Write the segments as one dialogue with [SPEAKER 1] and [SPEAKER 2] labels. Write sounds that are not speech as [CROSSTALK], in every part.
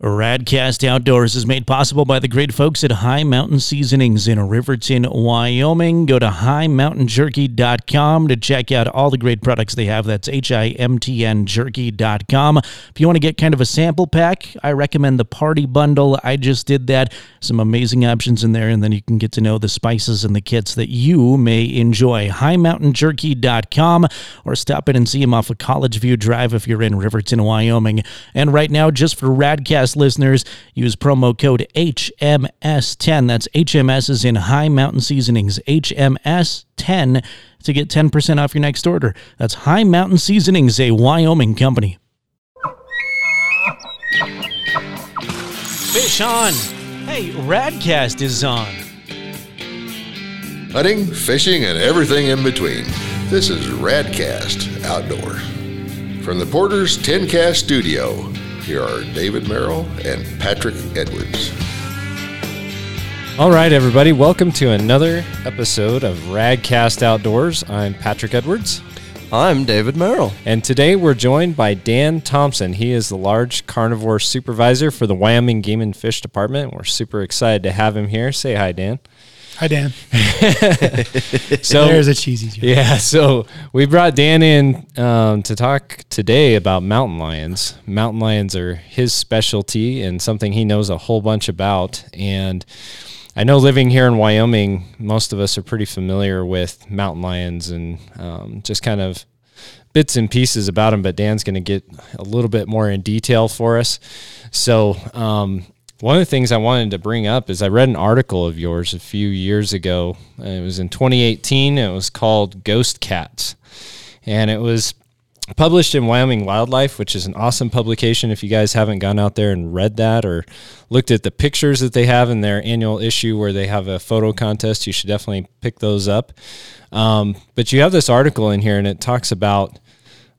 [SPEAKER 1] Radcast Outdoors is made possible by the great folks at Hi Mountain Seasonings in Riverton, Wyoming. Go to highmountainjerky.com to check out all the great products they have. That's H I M T N jerky.com. If you want to get kind of a sample pack, I recommend the Party Bundle. I just did that. Some amazing options in there, and then you can get to know the spices and the kits that you may enjoy. Highmountainjerky.com or stop in and see them off of College View Drive if you're in Riverton, Wyoming. And right now, just for Radcast listeners, use promo code HMS10. That's HMS is in Hi Mountain Seasonings, HMS10 to get 10% off your next order. That's Hi Mountain Seasonings, a Wyoming company. Fish on. Hey, Radcast is on.
[SPEAKER 2] Hunting, fishing, and everything in between. This is Radcast Outdoors. From the Porter's 10Cast studio, here are David Merrill and Patrick Edwards.
[SPEAKER 3] All right, everybody, welcome to another episode of Radcast Outdoors. I'm Patrick Edwards.
[SPEAKER 4] I'm David Merrill.
[SPEAKER 3] And today we're joined by Dan Thompson. He is the large carnivore supervisor for the Wyoming Game and Fish Department. We're super excited to have him here. Say hi, Dan.
[SPEAKER 5] Hi, Dan. [LAUGHS]
[SPEAKER 3] So
[SPEAKER 5] There's a cheesy joke.
[SPEAKER 3] Yeah, so we brought Dan in um, to talk today about mountain lions. Mountain lions are his specialty and something he knows a whole bunch about. And I know living here in Wyoming, most of us are pretty familiar with mountain lions and um, just kind of bits and pieces about them. But Dan's going to get a little bit more in detail for us. So, um, one of the things I wanted to bring up is I read an article of yours a few years ago. Uh, It was in 2018. It was called Ghost Cats. And it was published in Wyoming Wildlife, which is an awesome publication. If you guys haven't gone out there and read that or looked at the pictures that they have in their annual issue where they have a photo contest, you should definitely pick those up. Um, but you have this article in here and it talks about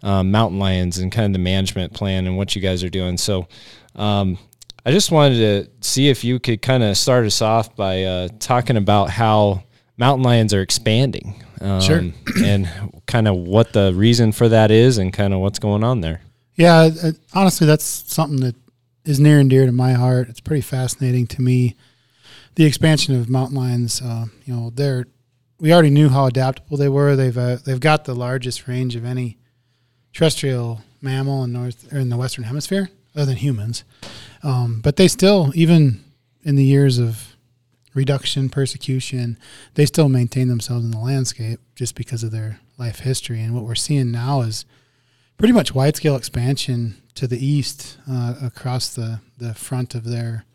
[SPEAKER 3] um, mountain lions and kind of the management plan and what you guys are doing. So, um, I just wanted to see if you could kind of start us off by uh, talking about how mountain lions are expanding. Um,
[SPEAKER 5] Sure. [CLEARS THROAT]
[SPEAKER 3] and kind of what the reason for that is and kind of what's going on there.
[SPEAKER 5] Yeah, uh, honestly, that's something that is near and dear to my heart. It's pretty fascinating to me. The expansion of mountain lions, uh, you know, they're we already knew how adaptable they were. They've uh, they've got the largest range of any terrestrial mammal in north or in the western hemisphere, other than humans. Um, but they still, even in the years of reduction, persecution, they still maintain themselves in the landscape just because of their life history. And what we're seeing now is pretty much wide scale expansion to the east uh, across the, the front of their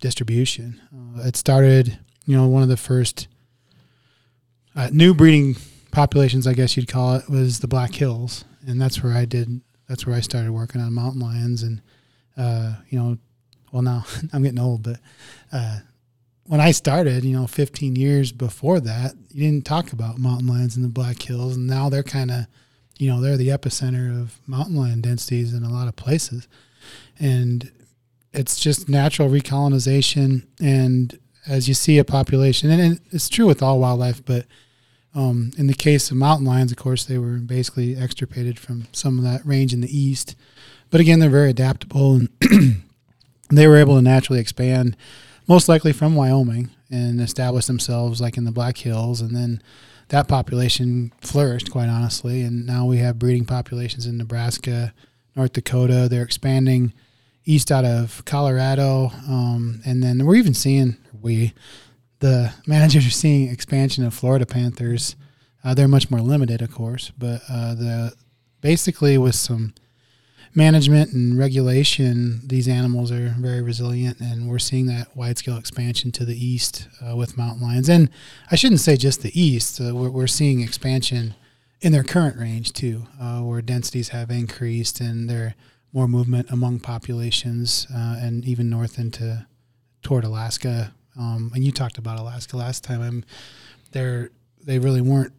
[SPEAKER 5] distribution. Uh, it started, you know, one of the first uh, new breeding populations, I guess you'd call it, was the Black Hills, and that's where I did. That's where I started working on mountain lions, and uh, you know, well now [LAUGHS] I'm getting old, but uh, when I started, you know, 15 years before that, you didn't talk about mountain lions in the Black Hills, and now they're kind of, you know, they're the epicenter of mountain lion densities in a lot of places, and it's just natural recolonization. And as you see a population, and it's true with all wildlife, but um, in the case of mountain lions, of course, they were basically extirpated from some of that range in the east. But again, they're very adaptable, and [CLEARS THROAT] they were able to naturally expand, most likely from Wyoming, and establish themselves like in the Black Hills, and then that population flourished quite honestly. And now we have breeding populations in Nebraska, North Dakota. They're expanding east out of Colorado, um, and then we're even seeing we the managers are seeing expansion of Florida Panthers. Uh, they're much more limited, of course, but uh, the basically with some management and regulation, these animals are very resilient, and we're seeing that wide scale expansion to the east uh, with mountain lions. And I shouldn't say just the east; uh, we're, we're seeing expansion in their current range too, uh, where densities have increased and there more movement among populations, uh, and even north into toward Alaska. Um, and you talked about Alaska last time. I'm there. They really weren't.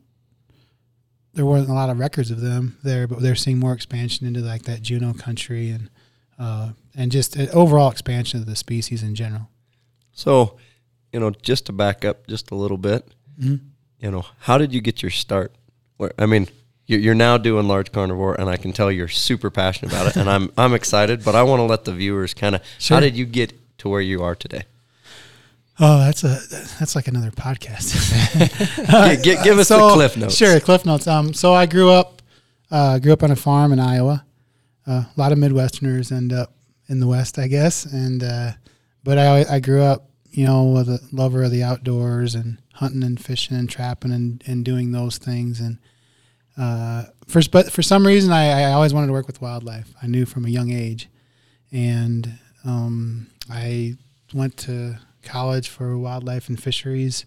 [SPEAKER 5] There weren't a lot of records of them there, but they're seeing more expansion into like that Juneau country and uh, and just an overall expansion of the species in general.
[SPEAKER 4] So, you know, just to back up just a little bit,
[SPEAKER 5] Mhm.
[SPEAKER 4] you know, how did you get your start? Where I mean, you're, you're now doing large carnivore, and I can tell you're super passionate about it, and I'm I'm excited. But I want to let the viewers kind of
[SPEAKER 5] Sure.
[SPEAKER 4] how did you get to where you are today?
[SPEAKER 5] Oh, that's a that's like another podcast. [LAUGHS]
[SPEAKER 4] Gi- gi- give us the cliff notes.
[SPEAKER 5] Sure, cliff notes. Um, so I grew up uh, grew up on a farm in Iowa. Uh, a lot of Midwesterners end up in the West, I guess. And uh, but I I grew up, you know, with a lover of the outdoors and hunting and fishing and trapping and, and doing those things. And uh, for but for some reason, I, I always wanted to work with wildlife. I knew from a young age, and um, I went to college for wildlife and fisheries,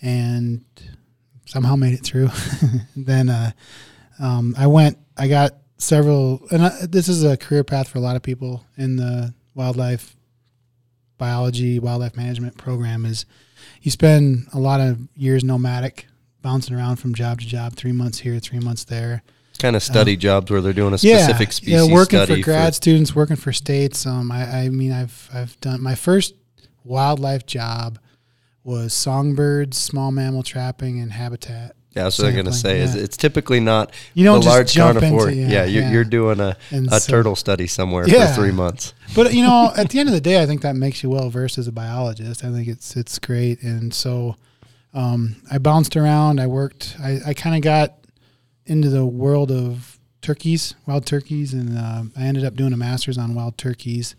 [SPEAKER 5] and somehow made it through. [LAUGHS] then uh, um, I went. I got several, and I, this is a career path for a lot of people in the wildlife biology, wildlife management program. Is you spend a lot of years nomadic, bouncing around from job to job, three months here, three months there.
[SPEAKER 4] Kind of study jobs where they're doing a specific species
[SPEAKER 5] yeah, working
[SPEAKER 4] study
[SPEAKER 5] for grad students, working for states. Um, I, I mean, I've I've done my first wildlife job was songbirds, small mammal trapping, and habitat.
[SPEAKER 4] Yeah, that's what I'm gonna say. Is it's typically not
[SPEAKER 5] You just
[SPEAKER 4] large
[SPEAKER 5] jump
[SPEAKER 4] carnivore.
[SPEAKER 5] into- yeah,
[SPEAKER 4] yeah, you're,
[SPEAKER 5] yeah.
[SPEAKER 4] you're doing a,
[SPEAKER 5] And
[SPEAKER 4] a
[SPEAKER 5] so-
[SPEAKER 4] turtle study somewhere
[SPEAKER 5] Yeah.
[SPEAKER 4] for three months.
[SPEAKER 5] But you know, [LAUGHS] at the end of the day, I think that makes you well versed as a biologist. I think it's it's great, and so um, I bounced around. I worked. I, I kind of got into the world of turkeys, wild turkeys, and uh, I ended up doing a master's on wild turkeys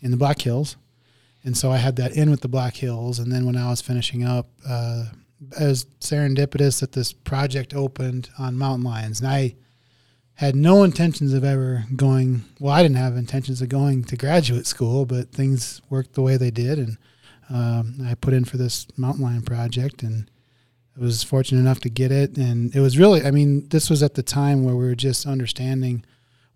[SPEAKER 5] in the Black Hills. And so I had that in with the Black Hills, and then when I was finishing up, uh, it was serendipitous that this project opened on mountain lions, and I had no intentions of ever going. Well, I didn't have intentions of going to graduate school, but things worked the way they did, and um, I put in for this mountain lion project, and I was fortunate enough to get it. And it was really, I mean, this was at the time where we were just understanding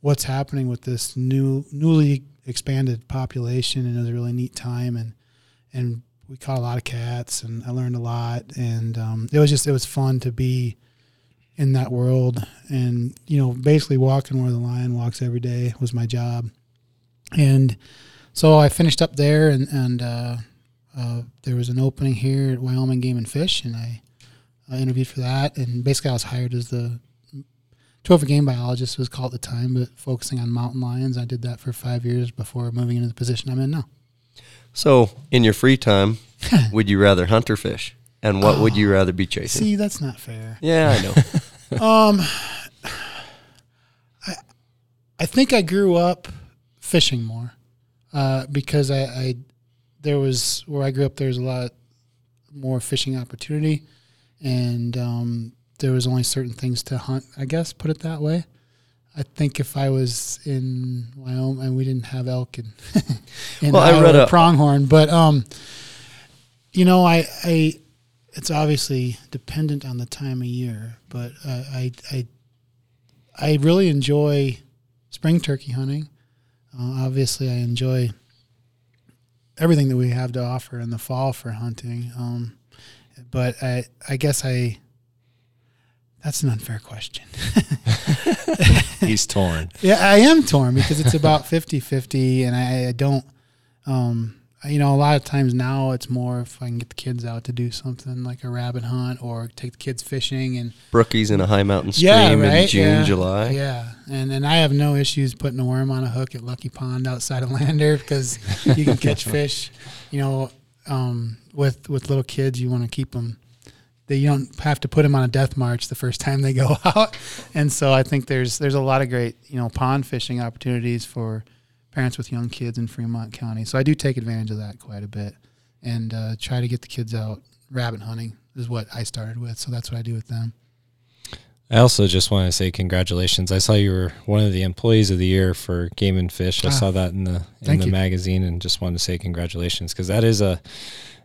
[SPEAKER 5] what's happening with this new, newly expanded population, and it was a really neat time, and and we caught a lot of cats, and I learned a lot, and um, it was just it was fun to be in that world. And you know basically walking where the lion walks every day was my job. And so i finished up there and and uh, uh, there was an opening here at wyoming game and fish. And i uh, interviewed for that. And basically i was hired as the trophy game biologist was called at the time but focusing on mountain lions i did that for five years before moving into the position i'm in now
[SPEAKER 4] So, in your free time, [LAUGHS] would you rather hunt or fish? And what would you rather be chasing?
[SPEAKER 5] see that's not fair
[SPEAKER 4] yeah, I know. [LAUGHS]
[SPEAKER 5] Um, I I think I grew up fishing more, uh, because I, I there was where I grew up. There was a lot more fishing opportunity, and um, there was only certain things to hunt. I guess put it that way. I think if I was in Wyoming and we didn't have elk and, [LAUGHS] and
[SPEAKER 4] Well, I read a-
[SPEAKER 5] pronghorn, but um, you know, I I it's obviously dependent on the time of year, but uh, I I I really enjoy spring turkey hunting. Uh, obviously, I enjoy everything that we have to offer in the fall for hunting. Um, but I I guess I that's an unfair question. [LAUGHS]
[SPEAKER 3] He's torn. [LAUGHS]
[SPEAKER 5] Yeah, I am torn because it's about 50-50 and I, I don't um you know, a lot of times now it's more if I can get the kids out to do something like a rabbit hunt or take the kids fishing and
[SPEAKER 4] Brookies in a high mountain stream
[SPEAKER 5] yeah,
[SPEAKER 4] in? June,
[SPEAKER 5] yeah.
[SPEAKER 4] July.
[SPEAKER 5] Yeah, and and I have no issues putting a worm on a hook at Lucky Pond outside of Lander because you can catch [LAUGHS] fish. You know, um, with with little kids, you want to keep them. They you don't have to put them on a death march the first time they go [LAUGHS] out, and so I think there's there's a lot of great you know pond fishing opportunities for parents with young kids in Fremont County. So I do take advantage of that quite a bit, and uh, try to get the kids out rabbit hunting is what I started with. So that's what I do with them.
[SPEAKER 3] I also just want to say congratulations. I saw you were one of the employees of the year for Game and Fish. I
[SPEAKER 5] Ah,
[SPEAKER 3] saw that in the in the
[SPEAKER 5] you.
[SPEAKER 3] magazine, and just wanted to say congratulations because that is a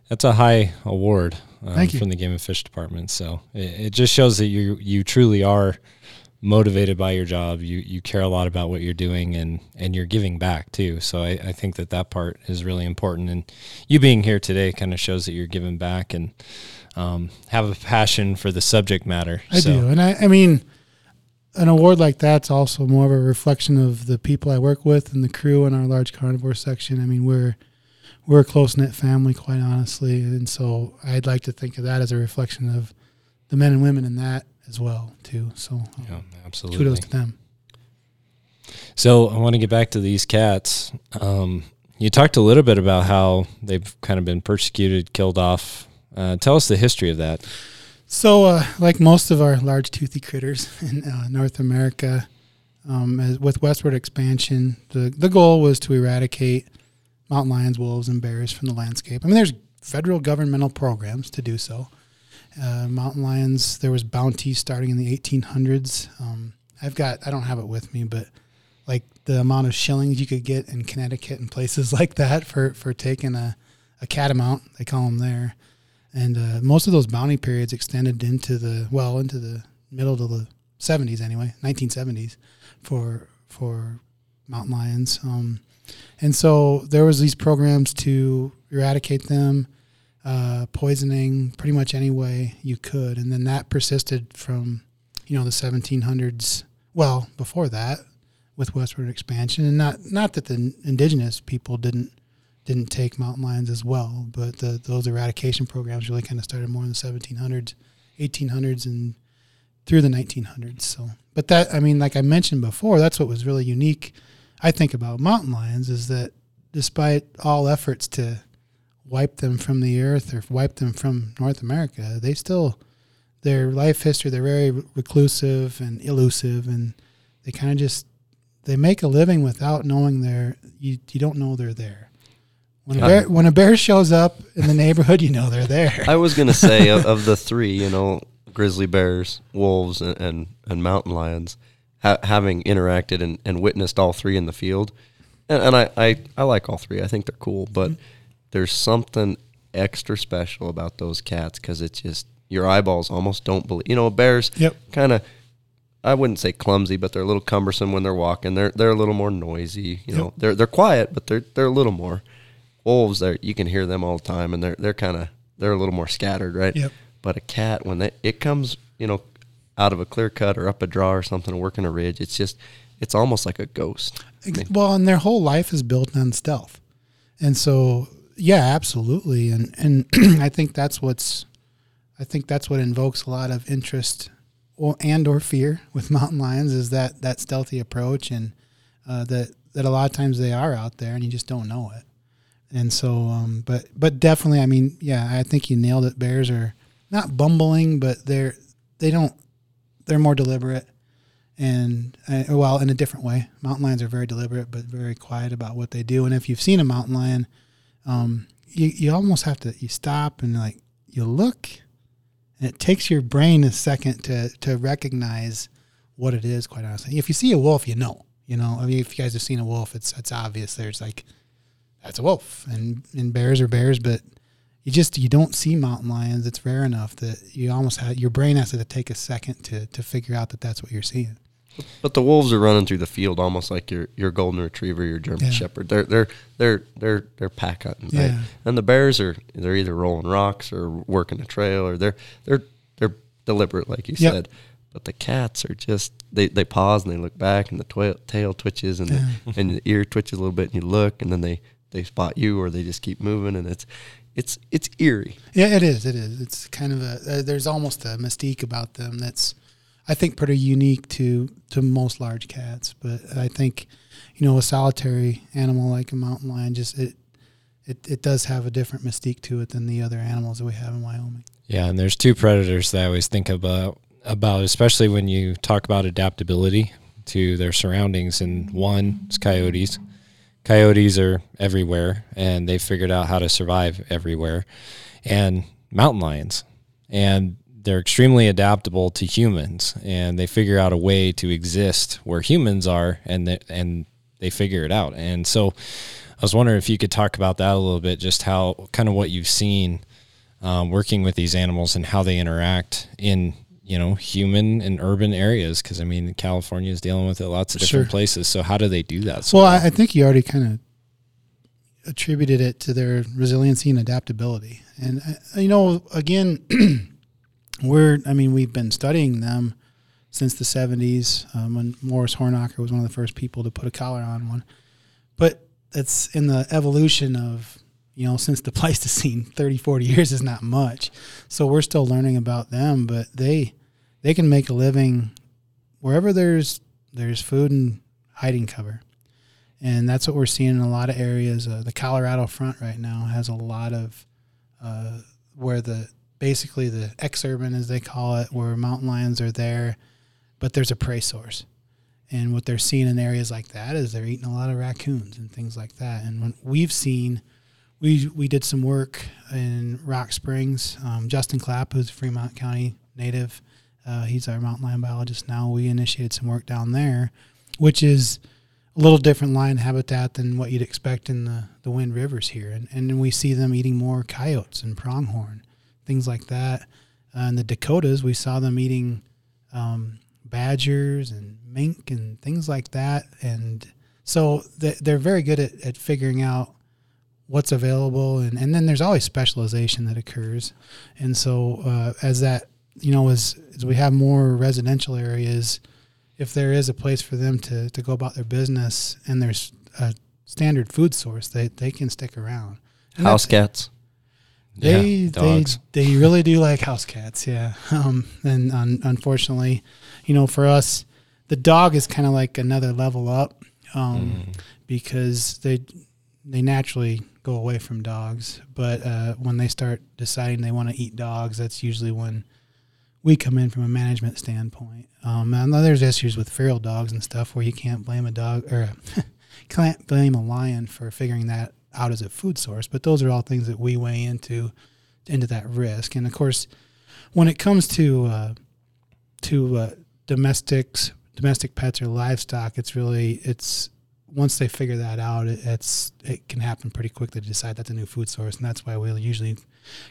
[SPEAKER 3] that's a high award um, from the Game and Fish department. So it, it just shows that you you truly are motivated by your job. You you care a lot about what you're doing, and and you're giving back too. So I, I think that that part is really important. And you being here today kind of shows that you're giving back and um, have a passion for the subject matter.
[SPEAKER 5] I
[SPEAKER 3] so,
[SPEAKER 5] do, and I, I mean, an award like that's also more of a reflection of the people I work with and the crew in our large carnivore section. I mean, we're we're a close knit family, quite honestly, and so I'd like to think of that as a reflection of the men and women in that as well too. So um,
[SPEAKER 3] Yeah, absolutely.
[SPEAKER 5] kudos to them.
[SPEAKER 3] So I want to get back to these cats. Um, you talked a little bit about how they've kind of been persecuted, killed off. Uh, tell us the history of that.
[SPEAKER 5] So, uh, like most of our large toothy critters [LAUGHS] in uh, North America, um, with westward expansion, the, the goal was to eradicate mountain lions, wolves, and bears from the landscape. I mean, there's federal governmental programs to do so. Uh, mountain lions, there was bounties starting in the 1800s. Um, I've got, I don't have it with me, but like the amount of shillings you could get in Connecticut and places [LAUGHS] like that for, for taking a, a catamount, they call them there and uh, most of those bounty periods extended into the well into the middle to the 70s anyway 1970s for for mountain lions. Um, and so there was these programs to eradicate them uh, poisoning pretty much any way you could. And then that persisted from you know the 1700s well before that with westward expansion. And not not that the indigenous people didn't didn't take mountain lions as well, but the, those eradication programs really kind of started more in the 1700s, 1800s, and through the 1900s. So, but that I mean, like I mentioned before, that's what was really unique. I think about mountain lions is that despite all efforts to wipe them from the earth or wipe them from North America, they still their life history they're very reclusive and elusive, and they kind of just they make a living without knowing they're you you don't know they're there. When a uh, bear when a bear shows up in the neighborhood, you know they're there.
[SPEAKER 4] I was gonna say of, of the [LAUGHS] three, you know, grizzly bears, wolves, and and, and mountain lions, ha- having interacted and, and witnessed all three in the field, and, and I, I I like all three. I think they're cool, but mm-hmm. there's something extra special about those cats because it's just your eyeballs almost don't believe. You know, bears
[SPEAKER 5] Yep.
[SPEAKER 4] kind of. I wouldn't say clumsy, but they're a little cumbersome when they're walking. They're they're a little more noisy. You know,
[SPEAKER 5] Yep.
[SPEAKER 4] they're they're quiet, but they're they're a little more. Wolves, there you can hear them all the time, and they're they're kind of they're a little more scattered, right?
[SPEAKER 5] Yep.
[SPEAKER 4] But a cat, when they, it comes, you know, out of a clear cut or up a draw or something, working a ridge, it's just it's almost like a ghost.
[SPEAKER 5] Ex- Well, and their whole life is built on stealth, and so yeah, absolutely, and and [CLEARS THROAT] I think that's what's, I think that's what invokes a lot of interest, or and or fear [LAUGHS] with mountain lions is that that stealthy approach, and uh, that that a lot of times they are out there and you just don't know it, and so um, but but definitely, I mean, yeah, I think you nailed it. Bears are not bumbling, but they're they don't they're more deliberate and uh, well in a different way. Mountain lions are very deliberate but very quiet about what they do. And if you've seen a mountain lion um, you, you almost have to you stop and like you look and it takes your brain a second to to recognize what it is quite honestly. If you see a wolf you know you know. I mean if you guys have seen a wolf it's it's obvious there's like that's a wolf and and bears are bears but you just you don't see mountain lions it's rare enough that you almost have your brain has to take a second to to figure out that that's what you're seeing
[SPEAKER 4] But the wolves are running through the field almost like your your golden retriever, your German
[SPEAKER 5] Yeah.
[SPEAKER 4] shepherd. They're they're they're they're they're pack hunting, right?
[SPEAKER 5] Yeah.
[SPEAKER 4] And the bears are they're either rolling rocks or working a trail or they're they're they're deliberate, like you
[SPEAKER 5] Yep.
[SPEAKER 4] said. But the cats are just they, they pause and they look back and the twi- tail twitches and the, and the ear twitches a little bit and you look and then they, they spot you or they just keep moving and it's it's it's eerie.
[SPEAKER 5] Yeah, it is. It is. It's kind of a. Uh, there's almost a mystique about them that's, I think, pretty unique to to most large cats. But I think, you know, a solitary animal like a mountain lion just it, it it does have a different mystique to it than the other animals that we have in Wyoming.
[SPEAKER 3] Yeah, and there's two predators that I always think about about, especially when you talk about adaptability to their surroundings. And one is coyotes. Coyotes are everywhere, and they figured out how to survive everywhere. And mountain lions, and they're extremely adaptable to humans, and they figure out a way to exist where humans are, and they, and they figure it out. And so, I was wondering if you could talk about that a little bit, just how kind of what you've seen um, working with these animals and how they interact in you know human and urban areas because i mean california is dealing with it lots of different
[SPEAKER 5] Sure.
[SPEAKER 3] places so how do they do that so
[SPEAKER 5] Well, I, I think you already kind of attributed it to their resiliency and adaptability. And uh, you know, again, [CLEARS THROAT] we're I mean, we've been studying them since the '70s um, when Maurice Hornocker was one of the first people to put a collar on one. But that's in the evolution of you know since the [LAUGHS] Pleistocene, 30, 40 years is not much. So we're still learning about them, but they they can make a living wherever there's there's food and hiding cover, and that's what we're seeing in a lot of areas. Uh, the Colorado front right now has a lot of uh, where the basically the exurban as they call it, where mountain lions are there, but there's a prey source. And what they're seeing in areas like that is they're eating a lot of raccoons and things like that. And when we've seen, we we did some work in Rock Springs. Um, Justin Clapp, who's a Fremont County native, uh, he's our mountain lion biologist now. We initiated some work down there, which is a little different lion habitat than what you'd expect in the, the Wind Rivers here. And, and we see them eating more coyotes and pronghorn, things like that. Uh, in the Dakotas, we saw them eating um, badgers and mink and things like that. And so they're very good at, at figuring out what's available. And, and then there's always specialization that occurs. And so uh, as that, you know, as, as we have more residential areas, if there is a place for them to, to go about their business and there's a standard food source, they, they can stick around. And
[SPEAKER 4] House cats.
[SPEAKER 5] They
[SPEAKER 3] Yeah,
[SPEAKER 5] they
[SPEAKER 3] dogs.
[SPEAKER 5] they really do like house cats, yeah. [LAUGHS] Um, and un- unfortunately, you know, for us, the dog is kind of like another level up, um, because they they naturally go away from dogs. But uh, when they start deciding they want to eat dogs, that's usually when we come in from a management standpoint. Um, and there's issues with feral dogs and stuff where you can't blame a dog or [LAUGHS] can't blame a lion for figuring that out as a food source. But those are all things that we weigh into into that risk. And of course, when it comes to uh, to uh, domestics, domestic pets or livestock, it's really it's once they figure that out, it, it's it can happen pretty quickly to decide that's a new food source, and that's why we'll usually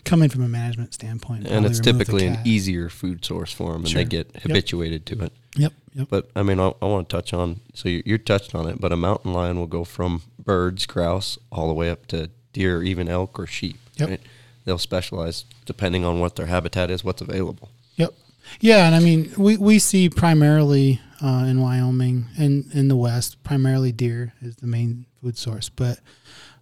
[SPEAKER 5] come in from a management standpoint.
[SPEAKER 4] And it's typically an easier food source for them, and
[SPEAKER 5] Sure.
[SPEAKER 4] they get habituated to it.
[SPEAKER 5] Yep. Yep.
[SPEAKER 4] But I mean, I, I want to touch on. So you, you touched on it, but a mountain lion will go from birds, grouse, all the way up to deer, even elk or sheep.
[SPEAKER 5] Yep.
[SPEAKER 4] Right? They'll specialize depending on what their habitat is, what's available.
[SPEAKER 5] Yep. Yeah, and I mean, we, we see primarily uh, in Wyoming and in the West, primarily deer is the main food source. But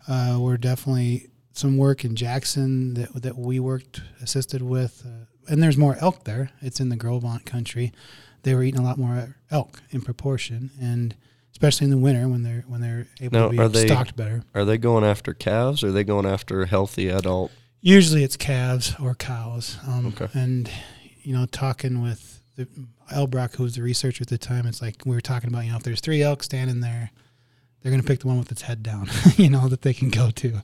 [SPEAKER 5] uh, we're definitely some work in Jackson that that we worked assisted with, uh, and there's more elk there. It's in the Gros Ventre country. They were eating a lot more elk in proportion, and especially in the winter when they're when they're able
[SPEAKER 4] Now,
[SPEAKER 5] to
[SPEAKER 4] are
[SPEAKER 5] be
[SPEAKER 4] they-
[SPEAKER 5] stocked better.
[SPEAKER 4] Are they going after calves? Or are they going after healthy adult?
[SPEAKER 5] Usually it's calves or cows. Um,
[SPEAKER 4] Okay.
[SPEAKER 5] And, you know, talking with the, Elbroch, who was the researcher at the time, it's like we were talking about, you know, if there's three elk standing there, they're going to pick the one with its head down, [LAUGHS] you know, that they can go to.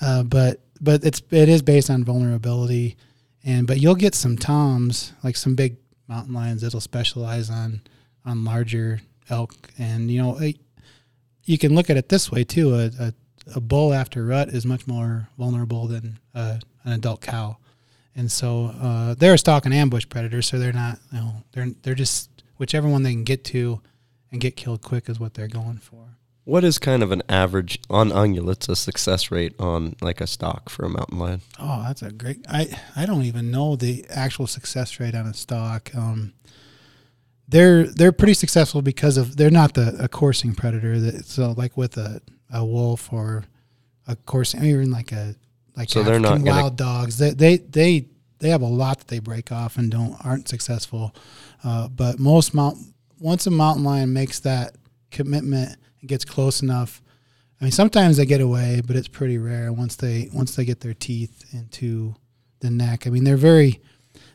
[SPEAKER 5] Uh, but but it's it is based on vulnerability, and but you'll get some toms like some big mountain lions that'll specialize on on larger elk, and you know it, you can look at it this way too. A, a, a bull after rut is much more vulnerable than uh, an adult cow, and so uh, they're a stalk and ambush predator. So they're not, you know, they're they're just whichever one they can get to and get killed quick is what they're going for.
[SPEAKER 4] What is kind of an average on ungulates a success rate on like a stock for a mountain lion?
[SPEAKER 5] Oh, that's a great. I I don't even know the actual success rate on a stock. Um, they're they're pretty successful because of they're not the a coursing predator. That so like with a, a wolf or a coursing, or even like a like
[SPEAKER 4] So they're not
[SPEAKER 5] African
[SPEAKER 4] gonna-
[SPEAKER 5] wild dogs. They they they they have a lot that they break off and don't aren't successful. Uh, but most mount once a mountain lion makes that commitment and gets close enough. I mean, sometimes they get away, but it's pretty rare once they once they get their teeth into the neck. I mean, they're very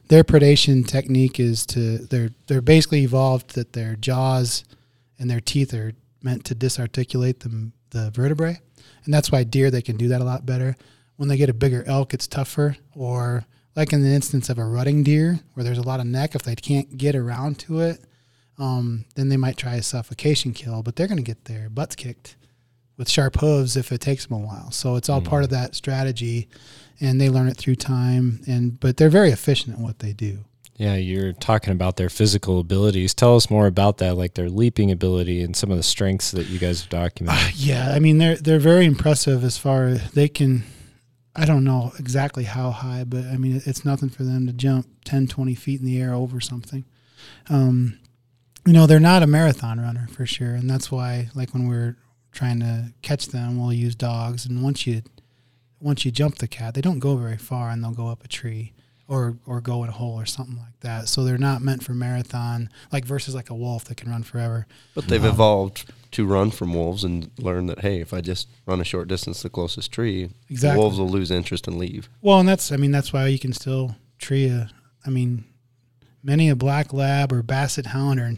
[SPEAKER 5] their predation technique is to they're they're basically evolved that their jaws and their teeth are meant to disarticulate the the vertebrae, and that's why deer they can do that a lot better. When they get a bigger elk, it's tougher. Or like in the instance of a rutting deer, where there's a lot of neck, if they can't get around to it, um, then they might try a suffocation kill, but they're going to get their butts kicked with sharp hooves if it takes them a while. So it's all part of that strategy, and they learn it through time. And but they're very efficient at what they do.
[SPEAKER 3] Yeah, you're talking about their physical abilities. Tell us more about that, like their leaping ability and some of the strengths that you guys have documented. [SIGHS]
[SPEAKER 5] Yeah, I mean they're they're very impressive as far as they can. I don't know exactly how high, but I mean it's nothing for them to jump 10, 20 feet in the air over something. Um, you know they're not a marathon runner for sure, and that's why like when we're trying to catch them, we'll use dogs. And once you once you jump the cat, they don't go very far, and they'll go up a tree. Or or go in a hole or something like that. So they're not meant for marathon, like versus like a wolf that can run forever.
[SPEAKER 4] But they've evolved to run from wolves and learn that hey, if I just run a short distance to the closest tree,
[SPEAKER 5] Exactly.
[SPEAKER 4] the wolves will lose interest and leave.
[SPEAKER 5] Well, and that's I mean that's why you can still tree a. I mean, many a black lab or basset hound or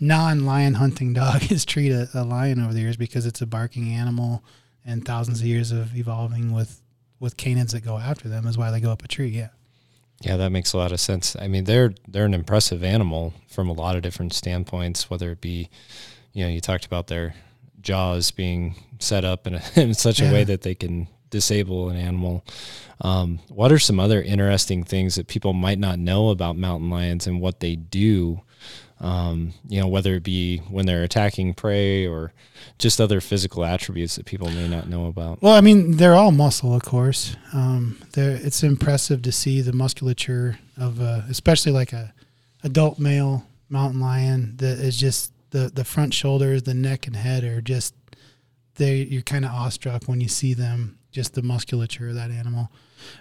[SPEAKER 5] non-lion hunting dog [LAUGHS] has treated a, a lion over the years because it's a barking animal, and thousands of years of evolving with with canids that go after them is why they go up a tree. Yeah.
[SPEAKER 3] Yeah, that makes a lot of sense. I mean, they're they're an impressive animal from a lot of different standpoints. Whether it be, you know, you talked about their jaws being set up in, a, [LAUGHS] in such a way that they can disable an animal. Um, what are some other interesting things that people might not know about mountain lions and what they do? Um, you know, whether it be when they're attacking prey or just other physical attributes that people may not know about.
[SPEAKER 5] Well, I mean, they're all muscle, of course. Um, it's impressive to see the musculature of, uh, especially like a adult male mountain lion that is just the the front shoulders, the neck and head are just they. You're kind of awestruck when you see them. Just the musculature of that animal.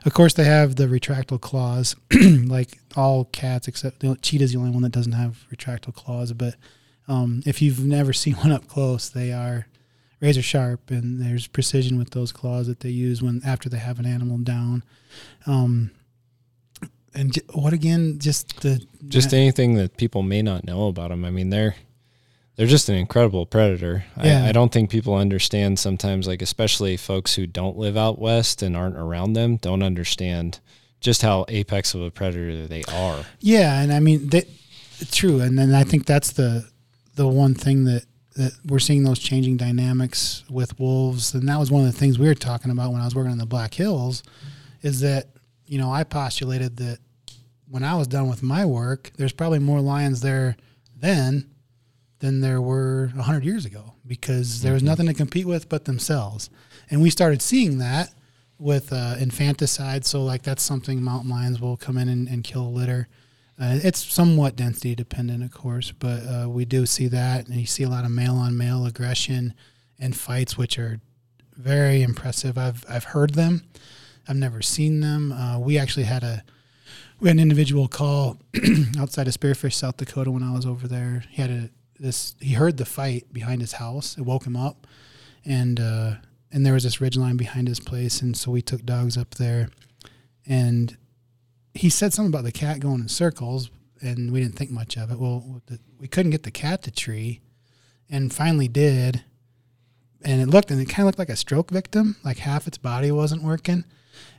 [SPEAKER 5] Of course, they have the retractile claws, [CLEARS THROAT] like all cats, except the, cheetah's the only one that doesn't have retractile claws. But um, if you've never [LAUGHS] seen one up close, they are razor sharp, and there's precision with those claws that they use when after they have an animal down. Um, and j- what again? Just the
[SPEAKER 3] just anything that people may not know about them. I mean, they're they're just an incredible predator.
[SPEAKER 5] Yeah.
[SPEAKER 3] I, I don't think people understand sometimes, like especially folks who don't live out west and aren't around them, don't understand just how apex of a predator they are.
[SPEAKER 5] Yeah, and I mean that true, and then I think that's the the one thing that that we're seeing those changing dynamics with wolves, and that was one of the things we were talking about when I was working in the Black Hills, is that you know I postulated that when I was done with my work, there's probably more lions there then than there were hundred years ago because there was nothing to compete with but themselves, and we started seeing that with uh, infanticide. So like that's something mountain lions will come in and, and kill a litter. Uh, it's somewhat density dependent, of course, but uh, we do see that, and you see a lot of male on male aggression and fights, which are very impressive. I've I've heard them, I've never seen them. Uh, we actually had a we had an individual call [CLEARS THROAT] outside of Spearfish, South Dakota, when I was over there. He had a this he heard the fight behind his house. It woke him up, and uh, and there was this ridge line behind his place, and so we took dogs up there, and he said something about the cat going in circles, and we didn't think much of it. Well, the, we couldn't get the cat to tree, and finally did, and it looked and it kind of looked like a stroke victim, like half its body wasn't working.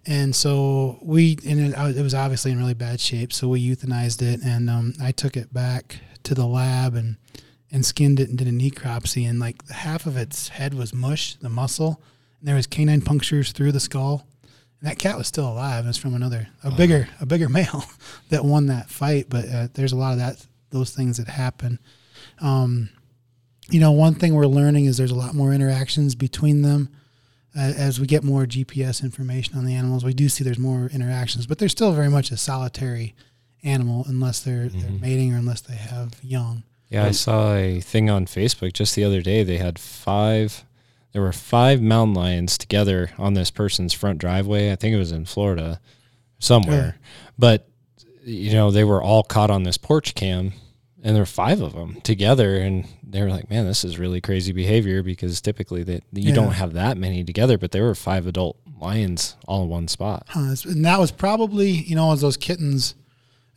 [SPEAKER 5] And so we, and it, it was obviously in really bad shape. So we euthanized it, and um, I took it back to the lab. And and skinned it and did a necropsy. And like half of its head was mush, the muscle, and there was canine punctures through the skull. And that cat was still alive. It was from another, a bigger, a bigger [LAUGHS] male that won that fight. But uh, there's a lot of that, those things that happen. Um, you know, one thing we're learning is there's a lot more interactions between them uh, as we get more GPS information on the animals, we do see there's more interactions, but they're still very much a solitary animal unless they're, they're mating or unless they have young.
[SPEAKER 3] Yeah, I saw a thing on Facebook just the other day. They had five, there were five mountain lions together on this person's front driveway. I think it was in Florida somewhere. But, you know, they were all caught on this porch cam and there were five of them together. And they were like, man, this is really crazy behavior because typically that you
[SPEAKER 5] Yeah.
[SPEAKER 3] don't have that many together, but there were five adult lions all in one spot.
[SPEAKER 5] Huh, and that was probably, you know, as those kittens,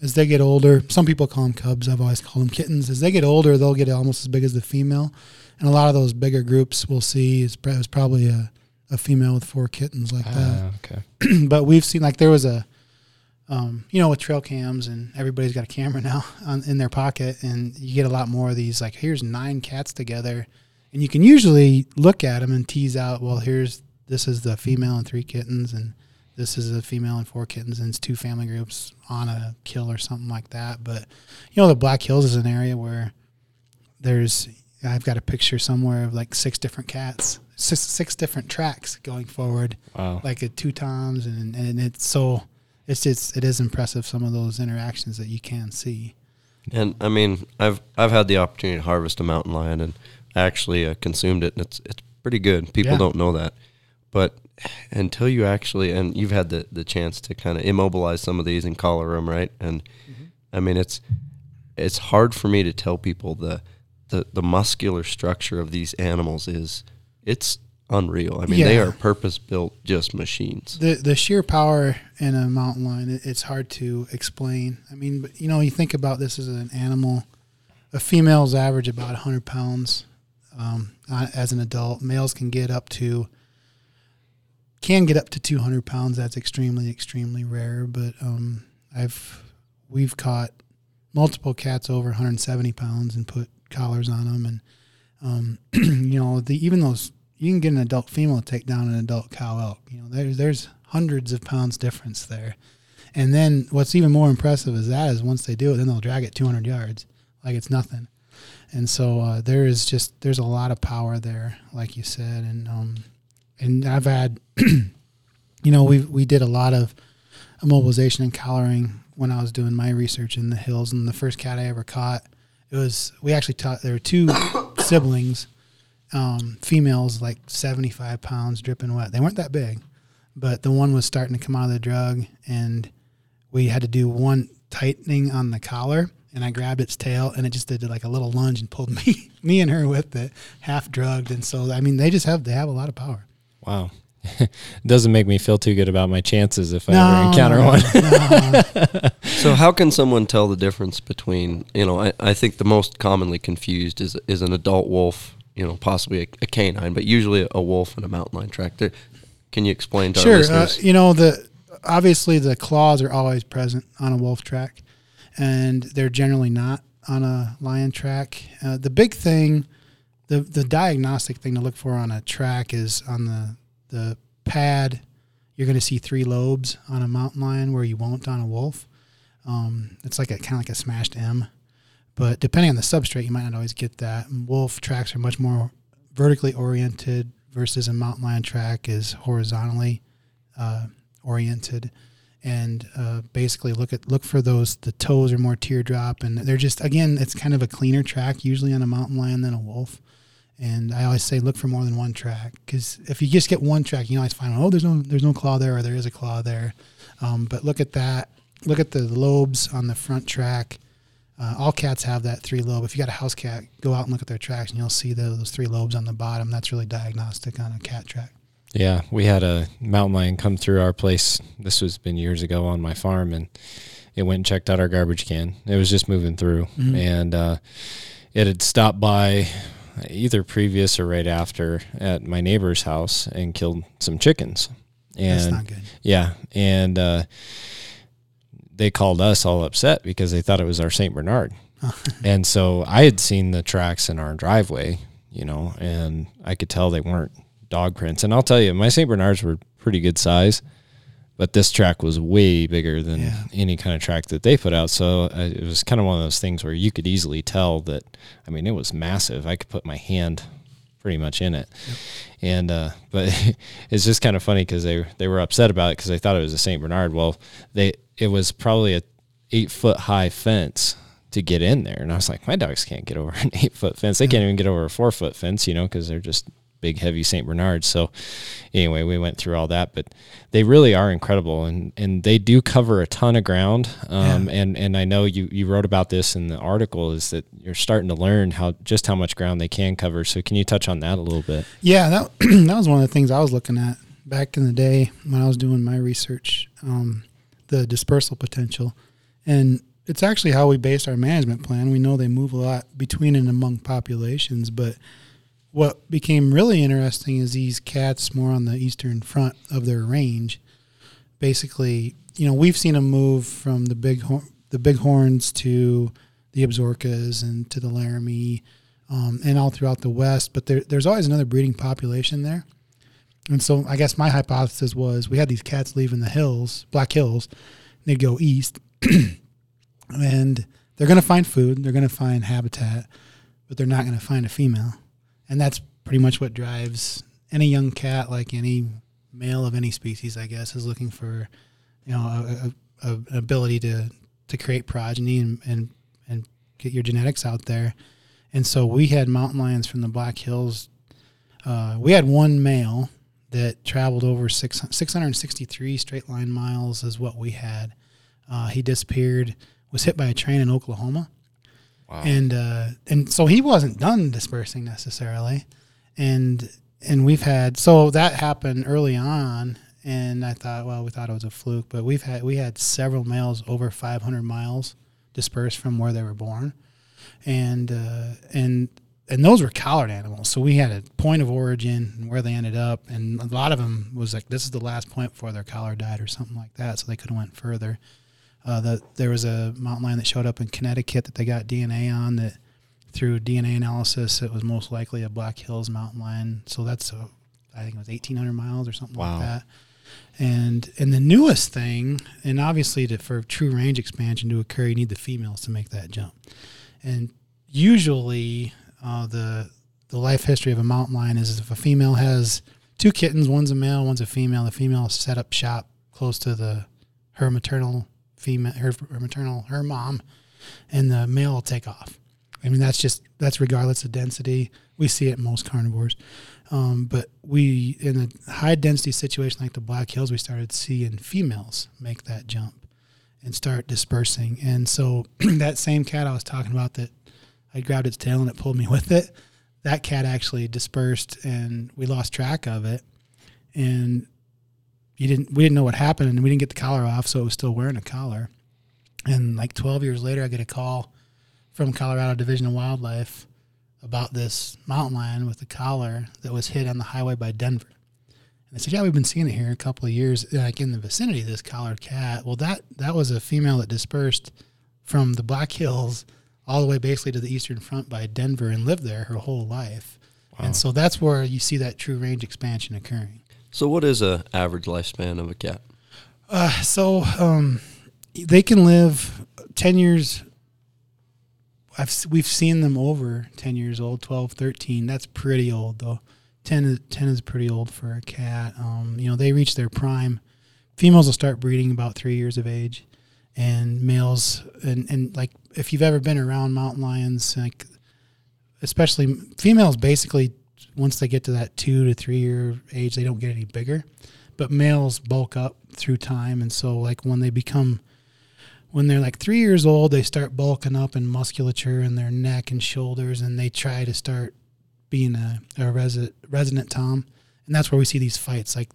[SPEAKER 5] as they get older, some people call them cubs. I've always called them kittens. As they get older, they'll get almost as big as the female. And a lot of those bigger groups we'll see is, is probably a, a female with four kittens like that.
[SPEAKER 3] Ah, okay. [CLEARS THROAT]
[SPEAKER 5] but we've seen like there was a um, you know with trail cams and everybody's got a camera [LAUGHS] now on, in their pocket and you get a lot more of these like here's nine cats together and you can usually look at them and tease out well here's this is the female and three kittens and this is a female and four kittens and it's two family groups on a kill or something like that but you know the black hills is an area where there's I've got a picture somewhere of like six different cats, six, six different tracks going forward
[SPEAKER 3] Wow.
[SPEAKER 5] like at two times and and it's so it's just it is impressive some of those interactions that you can see
[SPEAKER 4] And I mean, I've I've had the opportunity to harvest a mountain lion, and actually uh, consumed it, and it's it's pretty good. People
[SPEAKER 5] Yeah.
[SPEAKER 4] don't know that, but until you actually and you've had the the chance to kind of immobilize some of these and collar them, right? And I mean, it's it's hard for me to tell people the the the muscular structure of these animals is it's unreal. I mean, they are purpose built just machines.
[SPEAKER 5] the the sheer power in a mountain lion it, it's hard to explain i mean but you know you think about this as an animal a female's average about 100 pounds um, as an adult males can get up to can get up to 200 pounds that's extremely extremely rare but um, i've we've caught multiple cats over 170 pounds and put collars on them and um, [CLEARS THROAT] you know the even those you can get an adult female to take down an adult cow elk. You know, there's there's hundreds of pounds difference there. And then what's even more impressive is that is once they do it, then they'll drag it 200 yards like it's nothing. And so uh, there is just there's a lot of power there, like you said, and um, and I've had, [CLEARS THROAT] you know, we we did a lot of immobilization and collaring when I was doing my research in the hills. And the first cat I ever caught, it was we actually taught there were two [COUGHS] siblings um, females like 75 pounds dripping wet. They weren't that big, but the one was starting to come out of the drug, and we had to do one tightening on the collar. And I grabbed its tail, and it just did like a little lunge and pulled [LAUGHS] me, me and her with it, half drugged. And so, I mean, they just have they have a lot of power.
[SPEAKER 3] Wow. [LAUGHS] Doesn't make me feel too good about my chances if I ever encounter one.
[SPEAKER 5] no. [LAUGHS]
[SPEAKER 4] So how can someone tell the difference between you know I, I think the most commonly confused is is an adult wolf you know possibly a, a canine but usually a wolf and a mountain lion track. There- Can you explain to our
[SPEAKER 5] sure. Uh, you know the obviously the claws are always present on a wolf track, and they're generally not on a lion track. Uh, the big thing, the the diagnostic thing to look for on a track is on the the pad. You're going to see three lobes on a mountain lion where you won't on a wolf. Um, it's like a kind of like a smashed M, but depending on the substrate, you might not always get that. And wolf tracks are much more vertically oriented versus a mountain lion track is horizontally uh, oriented and uh, basically look at look for those the toes are more teardrop and they're just again it's kind of a cleaner track usually on a mountain lion than a wolf and I always say look for more than one track because if you just get one track you always find oh there's no there's no claw there or there is a claw there um, but look at that look at the lobes on the front track uh, all cats have that three lobe. If you got a house cat, go out and look at their tracks, and you'll see those, those three lobes on the bottom. That's really diagnostic on a cat track.
[SPEAKER 3] Yeah, we had a mountain lion come through our place. This was been years ago on my farm, and it went and checked out our garbage can. It was just moving through,
[SPEAKER 5] Mm-hmm.
[SPEAKER 3] and uh, it had stopped by either previous or right after at my neighbor's house and killed some chickens. And
[SPEAKER 5] That's not good.
[SPEAKER 3] yeah, and uh, they called us all upset because they thought it was our Saint Bernard. [LAUGHS] and so I had seen the tracks in our driveway, you know, and I could tell they weren't dog prints. And I'll tell you, my Saint Bernards were pretty good size, but this track was way bigger than
[SPEAKER 5] Yeah.
[SPEAKER 3] any kind of track that they put out. So uh, it was kind of one of those things where you could easily tell that. I mean, it was massive. I could put my hand pretty much in it, and uh, [LAUGHS] but [LAUGHS] it's just kind of funny because they they were upset about it because they thought it was a Saint Bernard. Well, they it was probably a eight foot high fence to get in there, and I was like, my dogs can't get over an [LAUGHS] eight foot fence. They can't even get over a four foot fence, you know, because they're just big, heavy Saint Bernards. So anyway, we went through all that, but they really are incredible, and and they do cover a ton of ground. Um, and and I know you you wrote about this in the article is that you're starting to learn how just how much ground they can cover. So can you touch on that a little bit?
[SPEAKER 5] Yeah, that [CLEARS THROAT] that was one of the things I was looking at back in the day when I was doing my research, um, the dispersal potential, and it's actually how we base our management plan. We know they move a lot between and among populations, but what became really interesting is these cats more on the eastern front of their range. Basically, you know, we've seen them move from the big hor- the bighorns to the Absarokas and to the Laramie um, and all throughout the West. But there, there's always another breeding population there. And so I guess my hypothesis was we had these cats leaving the hills, Black Hills, they'd go east, [CLEARS THROAT] and they're going to find food, they're going to find habitat, but they're not going to find a female. And that's pretty much what drives any young cat, like any male of any species, I guess, is looking for, you know, a, a, a, ability to, to create progeny and, and, and get your genetics out there. And so we had mountain lions from the Black Hills. Uh, we had one male that traveled over six, 663 straight line miles is what we had. Uh, he disappeared, was hit by a train in Oklahoma.
[SPEAKER 3] Wow.
[SPEAKER 5] And uh, and so he wasn't done dispersing necessarily. And and we've had so that happened early on and I thought, well, we thought it was a fluke, but we've had we had several males over 500 miles dispersed from where they were born, and uh, and and those were collared animals. So we had a point of origin and where they ended up, and a lot of them was like this is the last point before their collar died or something like that, so they could have went further. Uh, the, there was a mountain lion that showed up in Connecticut that they got DNA on that through DNA analysis it was most likely a Black Hills mountain lion. So that's a, I think it was 1,800 miles or something
[SPEAKER 3] Wow.
[SPEAKER 5] like that. And and the newest thing, and obviously to, for true range expansion to occur, you need the females to make that jump. And usually, uh, the the life history of a mountain lion is if a female has two kittens, one's a male, one's a female. The female set up shop close to the her maternal female, her, her maternal her mom, and the male will take off. I mean, that's just that's regardless of density. We see it most carnivores. Um, but we, in a high density situation like the Black Hills, we started seeing females make that jump and start dispersing. And so [CLEARS THROAT] that same cat I was talking about that I grabbed its tail and it pulled me with it, that cat actually dispersed and we lost track of it. And you didn't, we didn't know what happened and we didn't get the collar off, so it was still wearing a collar. And like 12 years later, I get a call from Colorado Division of Wildlife about this mountain lion with a collar that was hit on the highway by Denver. And I said, "Yeah, we've been seeing it here a couple of years, like in the vicinity of this collared cat." Well, that that was a female that dispersed from the Black Hills all the way basically to the Eastern Front by Denver and lived there her whole life. And so that's where you see that true range expansion occurring.
[SPEAKER 4] So, what is a average lifespan of a cat?
[SPEAKER 5] Uh, so um, they can live ten years. I've we've seen them over ten years old, 12, 13. That's pretty old though. 10 is, 10 is pretty old for a cat. Um, you know, they reach their prime. Females will start breeding about three years of age, and males and and like if you've ever been around mountain lions, like especially females, basically once they get to that two to three year age, they don't get any bigger. But males bulk up through time. And so like when they become when they're like three years old they start bulking up in musculature in their neck and shoulders and they try to start being a, a resident, resident tom. And that's where we see these fights. Like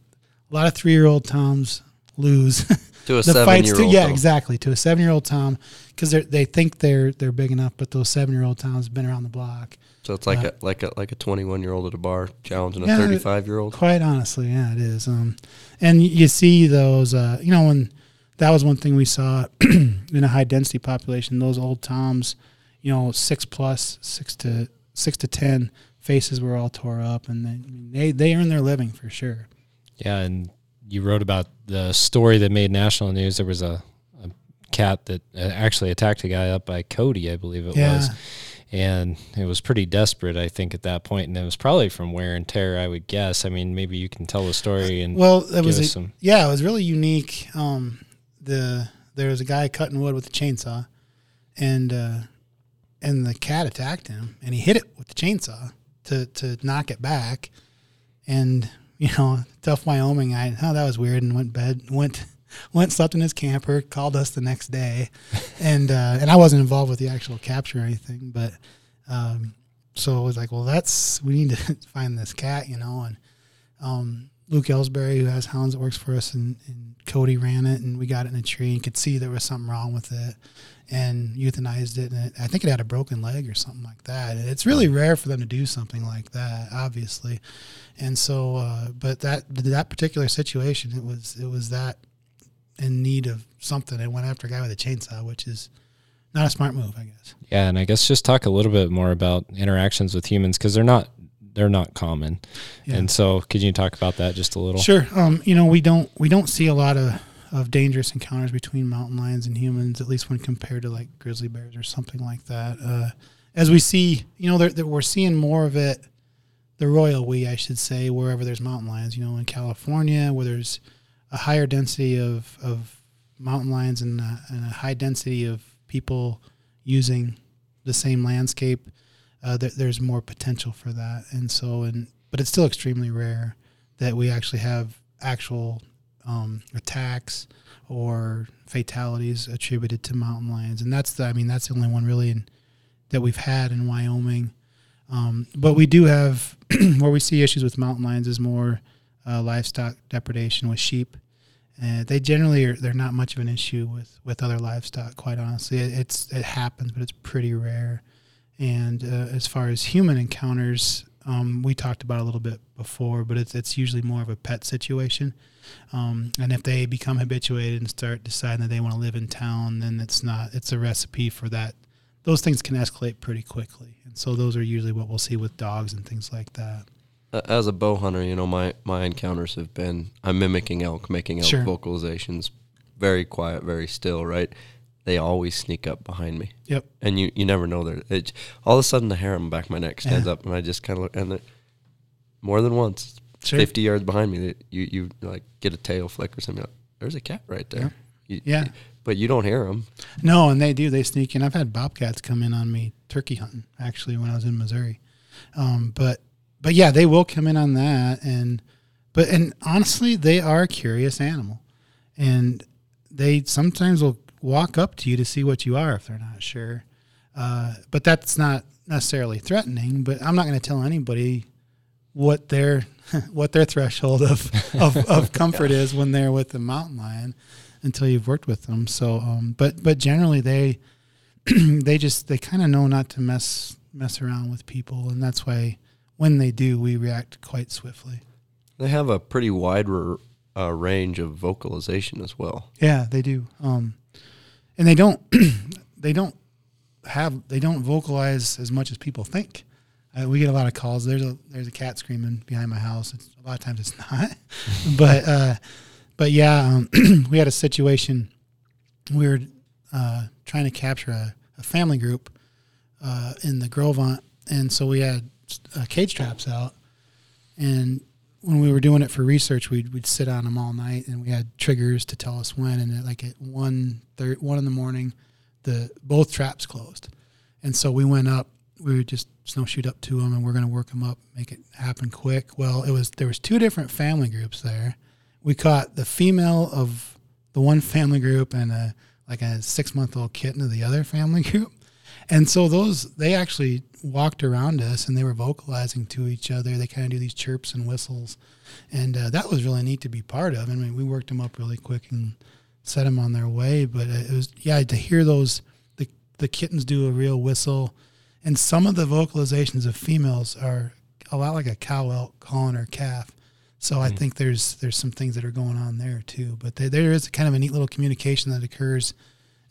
[SPEAKER 5] a lot of three year old toms lose. [LAUGHS]
[SPEAKER 4] To a seven year old.
[SPEAKER 5] yeah exactly. To a seven year old tom because they they think they're they're big enough but those seven year old toms have been around the block
[SPEAKER 4] So it's like
[SPEAKER 5] Uh,
[SPEAKER 4] a like a like a twenty one year old at a bar challenging a thirty five year old.
[SPEAKER 5] Quite honestly, yeah, it is. Um, and you see those, uh, you know, when that was one thing we saw [CLEARS THROAT] in a high density population. Those old toms, you know, six plus, six to six to ten faces were all tore up, and they I they they earn their living for sure.
[SPEAKER 3] Yeah, and you wrote about the story that made national news. There was a, a cat that uh, actually attacked a guy up by Cody, I believe it
[SPEAKER 5] Yeah.
[SPEAKER 3] was, and it was pretty desperate, I think, at that. And it was probably from wear and tear, I would guess. I mean, maybe you can tell the story and
[SPEAKER 5] Well, it was a-
[SPEAKER 3] some.
[SPEAKER 5] yeah, it was really unique. Um, the there was a guy cutting wood with a chainsaw, and uh, and the cat attacked him, and he hit it with the chainsaw to to knock it back, and you know, tough Wyoming. I oh that was weird, and went bed went went slept in his camper, called us the next day, and uh, and I wasn't involved with the actual capture or anything, but um, so it was like, well, that's we need to [LAUGHS] find this cat, you know, and um, Luke Ellsbury, who has hounds that works for us, and, and Cody ran it, and we got it in a tree and could see there was something wrong with it, and euthanized it. And it, I think it had a broken leg or something like that. And it's really rare for them to do something like that, obviously. And so, uh, but that that particular situation, it was it was that in need of something. It went after a guy with a chainsaw, which is not a smart move, I guess.
[SPEAKER 3] Yeah, and I guess just talk a little bit more about interactions with humans because they're not they're not common.
[SPEAKER 5] Yeah.
[SPEAKER 3] And so, could you talk about that just a little?
[SPEAKER 5] Sure. Um, you know, we don't we don't see a lot of, of dangerous encounters between mountain lions and humans, at least when compared to like grizzly bears or something like that. Uh, as we see, you know, we're seeing more of it, the royal we, I should say, wherever there's mountain lions. You know, in California, where there's a higher density of, of mountain lions and a, and a high density of people using the same landscape, uh, there, there's more potential for that. And so, and but it's still extremely rare that we actually have actual um, attacks or fatalities attributed to mountain lions, and that's the I mean that's the only one really in, that we've had in Wyoming. Um, but we do have [CLEARS THROAT] where we see issues with mountain lions is more uh, livestock depredation with sheep. And they generally are they're not much of an issue with, with other livestock. Quite honestly, it, it's it happens, but it's pretty rare. And uh, as far as human encounters, um, we talked about a little bit before, but it's it's usually more of a pet situation. Um, and if they become habituated and start deciding that they want to live in town, then it's not it's a recipe for that. Those things can escalate pretty quickly, and so those are usually what we'll see with dogs and things like that.
[SPEAKER 4] As a bow hunter, you know my my encounters have been I'm mimicking elk, making elk
[SPEAKER 5] Sure.
[SPEAKER 4] vocalizations, very quiet, very still. Right, they always sneak up behind me.
[SPEAKER 5] Yep.
[SPEAKER 4] and you you never know they're it, all of a sudden the hair on the back of my neck stands
[SPEAKER 5] Yeah.
[SPEAKER 4] up and I just kind of look and more than once
[SPEAKER 5] Sure.
[SPEAKER 4] 50 yards behind me that you you like get a tail flick or something like, there's a cat right there You-
[SPEAKER 5] Yeah.
[SPEAKER 4] but you don't hear them
[SPEAKER 5] No, and they do. They sneak in. I've had bobcats come in on me turkey hunting actually when I was in Missouri. Um, but but yeah, they will come in on that and but and honestly, they are a curious animal, and they sometimes will walk up to you to see what you are if they're not sure. Uh, but that's not necessarily threatening. But I'm not going to tell anybody what their [LAUGHS] what their threshold of [LAUGHS] of, of comfort is when they're with the mountain lion until you've worked with them. So, um, but but generally they [CLEARS THROAT] they just they kind of know not to mess mess around with people, and that's why when they do, we react quite swiftly.
[SPEAKER 4] they have a pretty wide r- uh, range of vocalization as well
[SPEAKER 5] Yeah, they do. Um, and they don't [CLEARS THROAT] they don't have they don't vocalize as much as people think. Uh, we get a lot of calls. There's a there's a cat screaming behind my house. It's, a lot of times it's [LAUGHS] not, [LAUGHS] but uh, but yeah, um, [CLEARS THROAT] we had a situation. We were uh, trying to capture a, a family group uh, in the Gros Ventre, and so we had uh, cage traps out. And when we were doing it for research, we'd we'd sit on them all night, and we had triggers to tell us when. And at like at one thir- one in the morning, the both traps closed, and so we went up. We would just snowshoot up to them, and we're going to work them up, make it happen quick. Well, it was there was two different family groups there. We caught the female of the one family group and a like a six month old kitten of the other family [LAUGHS] group. And so those they actually walked around us and they were vocalizing to each other. They kind of do these chirps and whistles, and uh, that was really neat to be part of. I mean, we worked them up really quick and set them on their way. But it was yeah to hear those the the kittens do a real whistle, and some of the vocalizations of females are a lot like a cow elk calling her calf. So I think there's there's some things that are going on there too. But there there is kind of a neat little communication that occurs.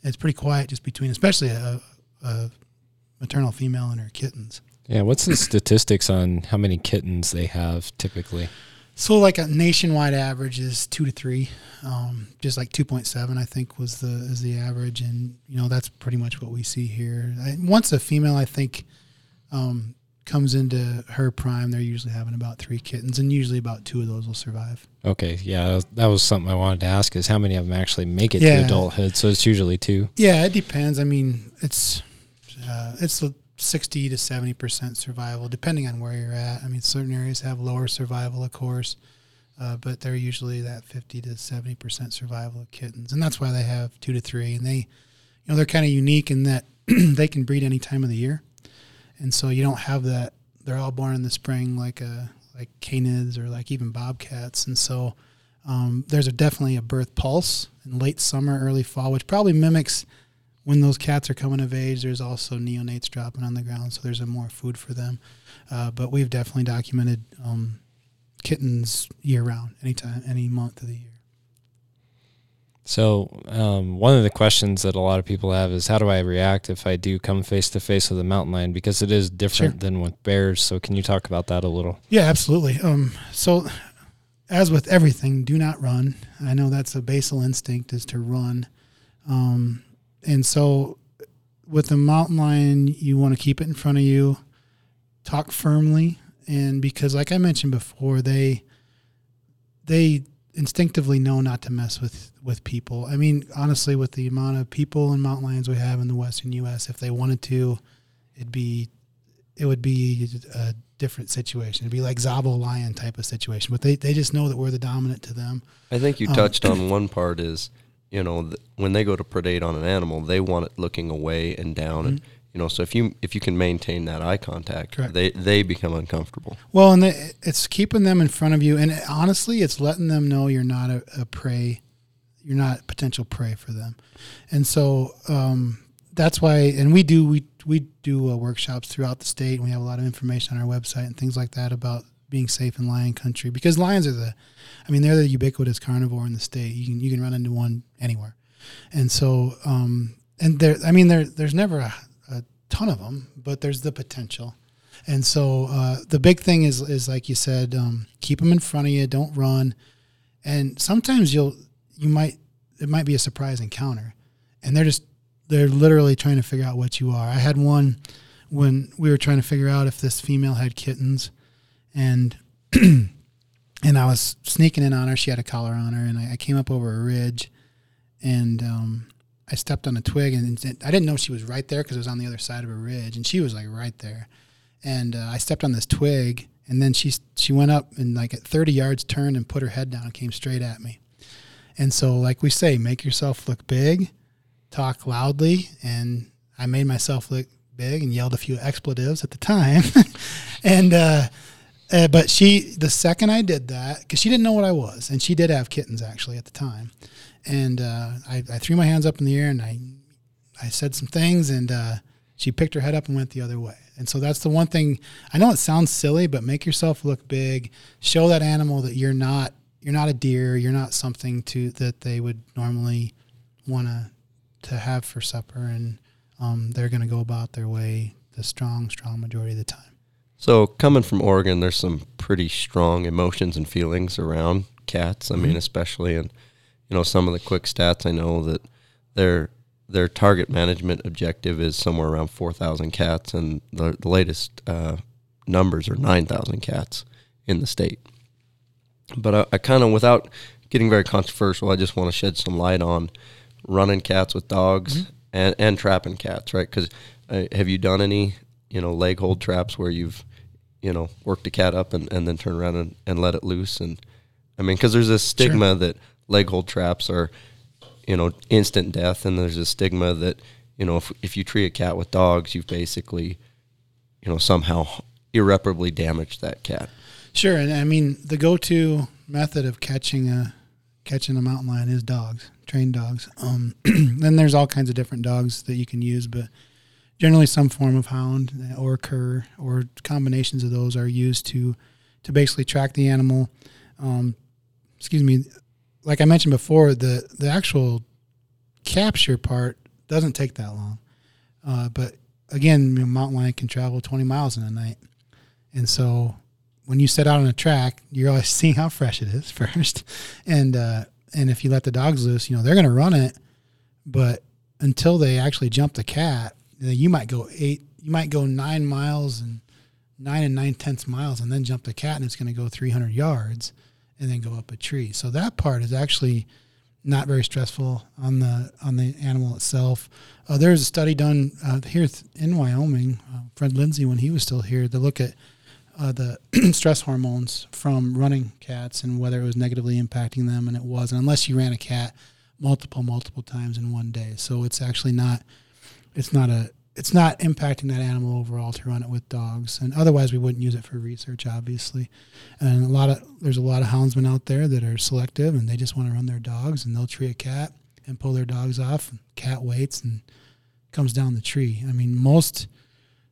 [SPEAKER 5] It's pretty quiet just between, especially a, a maternal female and her kittens.
[SPEAKER 3] Yeah, what's the statistics on how many kittens they have typically?
[SPEAKER 5] So like a nationwide average is two to three, um, just like two point seven I think was the is the average, and you know that's pretty much what we see here. I, once a female I think um, comes into her prime, they're usually having about three kittens, and usually about two of those will survive.
[SPEAKER 3] Okay, yeah, that was- that was something I wanted to ask is how many of them actually make it
[SPEAKER 5] Yeah.
[SPEAKER 3] to adulthood? So it's usually two.
[SPEAKER 5] Yeah, it depends. I mean, it's uh, it's a sixty to seventy percent survival, depending on where you're at. I mean, certain areas have lower survival, of course, uh, but they're usually that fifty to seventy percent survival of kittens, and that's why they have two to three. And they, you know, they're kind of unique in that [CLEARS THROAT] they can breed any time of the year, and so you don't have that. They're all born in the spring, like a like canids or like even bobcats, and so. Um, there's a definitely a birth pulse in late summer, early fall, which probably mimics when those cats are coming of age, there's also neonates dropping on the ground, so there's a more food for them. Uh, but we've definitely documented um, kittens year round, anytime, any month of the year.
[SPEAKER 3] So um, one of the questions that a lot of people have is how do I react if I do come face to face with a mountain lion because it is different
[SPEAKER 5] Sure.
[SPEAKER 3] than with bears. So can you talk about that a little?
[SPEAKER 5] Yeah, absolutely. Um, so, as with everything, do not run. I know that's a basal instinct is to run, um, and so with the mountain lion, you want to keep it in front of you, talk firmly, and because, like I mentioned before, they they instinctively know not to mess with with people. I mean, honestly, with the amount of people and mountain lions we have in the western U.S., if they wanted to, it'd be it would be a different situation. It'd be like Tsavo lion type of situation, but they, they just know that we're the dominant to them.
[SPEAKER 4] I think you
[SPEAKER 5] Um,
[SPEAKER 4] touched on [CLEARS THROAT] one part is, you know, th- when they go to predate on an animal, they want it looking away and down, and you know, so if you if you can maintain that eye contact,
[SPEAKER 5] Correct.
[SPEAKER 4] they they become uncomfortable.
[SPEAKER 5] Well, and it's keeping them in front of you, and honestly, it's letting them know you're not a, a prey, you're not potential prey for them, and so um, that's why. And we do we we do uh, workshops throughout the state, and we have a lot of information on our website and things like that about being safe in lion country because lions are the, I mean, they're the ubiquitous carnivore in the state. You can you can run into one anywhere, and so um, and there, I mean, there there's never a, a ton of them, but there's the potential. And so uh, the big thing is is like you said, um, keep them in front of you. Don't run. And sometimes you'll you might it might be a surprise encounter, and they're just they're literally trying to figure out what you are. I had one when we were trying to figure out if this female had kittens, and [CLEARS THROAT] and I was sneaking in on her. She had a collar on her, and I, I came up over a ridge, and um, I stepped on a twig, and I didn't know she was right there because it was on the other side of a ridge, and she was like right there and uh, I stepped on this twig, and then she she went up and like at 30 yards turned and put her head down and came straight at me. And so, like we say, make yourself look big, talk loudly, and I made myself look big and yelled a few expletives at the time. [LAUGHS] and uh, uh, but she, the second I did that, because she didn't know what I was, and she did have kittens actually at the time, and uh, I, I threw my hands up in the air and I I said some things, and uh, she picked her head up and went the other way. And so that's the one thing. I know it sounds silly, but make yourself look big. Show that animal that you're not you're not a deer. You're not something to that they would normally want to to have for supper, and um, they're going to go about their way the strong, strong majority of the time.
[SPEAKER 4] So coming from Oregon, there's some pretty strong emotions and feelings around cats. I mean, especially in you know some of the quick stats. I know that their their target management objective is somewhere around four thousand cats, and the, the latest uh, numbers are nine thousand cats in the state. But I, I kind of, without getting very controversial, I just want to shed some light on running cats with dogs and, and trapping cats, right? Because uh, have you done any, you know, leg hold traps where you've, you know, work the cat up and, and then turn around and, and let it loose? And I mean, because there's this stigma that leg hold traps are, you know, instant death, and there's a stigma that, you know, if if you treat a cat with dogs, you've basically, you know, somehow irreparably damaged that cat.
[SPEAKER 5] Sure, and I mean the go-to method of catching a catching a mountain lion is dogs, trained dogs. Um, [CLEARS THROAT] then there's all kinds of different dogs that you can use, but generally some form of hound or cur or combinations of those are used to to basically track the animal. Um, excuse me, like I mentioned before, the the actual capture part doesn't take that long, uh, but again, you know, mountain lion can travel 20 miles in a night, and so when you set out on a track, you're always [LAUGHS] seeing how fresh it is [LAUGHS] first, and uh, and if you let the dogs loose, you know they're going to run it, but until they actually jump the cat, you, might go eight, you might go nine miles and nine and nine tenths miles, and then jump the cat, and it's going to go 300 yards, and then go up a tree. So that part is actually not very stressful on the on the animal itself. Uh, there's a study done uh, here in Wyoming. Uh, Fred Lindzey, when he was still here, to look at uh, the [CLEARS THROAT] stress hormones from running cats and whether it was negatively impacting them, and it wasn't, unless you ran a cat multiple multiple times in one day. So it's actually not it's not a it's not impacting that animal overall to run it with dogs, and otherwise we wouldn't use it for research, obviously. And a lot of there's a lot of houndsmen out there that are selective, and they just want to run their dogs, and they'll tree a cat and pull their dogs off. And cat waits and comes down the tree. I mean, most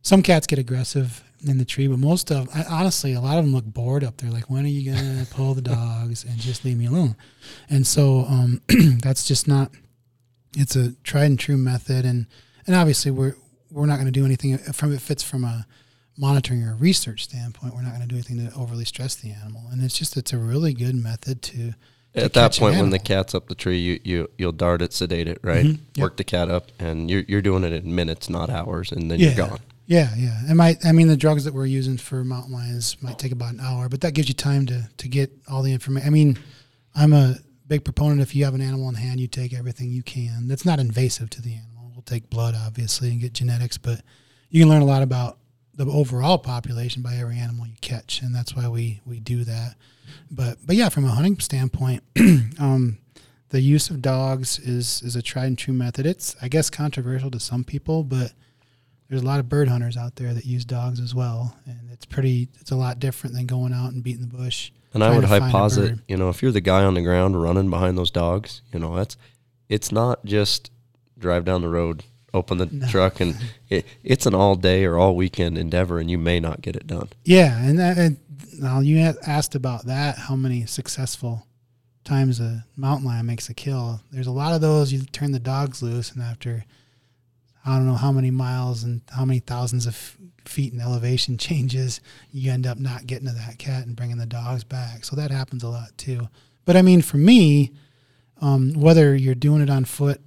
[SPEAKER 5] some cats get aggressive in the tree, but most of I, honestly, a lot of them look bored up there. Like, when are you gonna [LAUGHS] pull the dogs and just leave me alone? And so um, [CLEARS THROAT] that's just not. It's a tried and true method, and and obviously we're we're not going to do anything from if it's from a monitoring or research standpoint. We're not going to do anything to overly stress the animal, and it's just it's a really good method to. to
[SPEAKER 4] At that point, when the cat's up the tree, you, you you'll dart it, sedate it, right?
[SPEAKER 5] Mhm, yep.
[SPEAKER 4] Work the cat up, and you're you're doing it in minutes, not hours, and then
[SPEAKER 5] Yeah.
[SPEAKER 4] you're gone.
[SPEAKER 5] Yeah, yeah. It might. I mean, the drugs that we're using for mountain lions might take about an hour, but that gives you time to to get all the information. I mean, I'm a big proponent. If you have an animal in hand, you take everything you can. That's not invasive to the animal. We'll take blood, obviously, and get genetics, but you can learn a lot about the overall population by every animal you catch, and that's why we we do that. But but yeah, from a hunting standpoint, [CLEARS THROAT] um, the use of dogs is is a tried and true method. It's I guess controversial to some people, but there's a lot of bird hunters out there that use dogs as well, and it's pretty. It's a lot different than going out and beating the bush.
[SPEAKER 4] And I would
[SPEAKER 5] to find a
[SPEAKER 4] hyposit, you know, if you're the guy on the ground running behind those dogs, you know, that's it's not just drive down the road, open the
[SPEAKER 5] No.
[SPEAKER 4] truck, and [LAUGHS] it, it's an all day or all weekend endeavor, and you may not get it done.
[SPEAKER 5] Yeah, and, that, and now you asked about that. How many successful times a mountain lion makes a kill? There's a lot of those. You turn the dogs loose, and after I don't know how many miles and how many thousands of feet in elevation [LAUGHS] changes, you end up not getting to that cat and bringing the dogs back. So that happens a lot too. But I mean, for me, um, whether you're doing it on foot,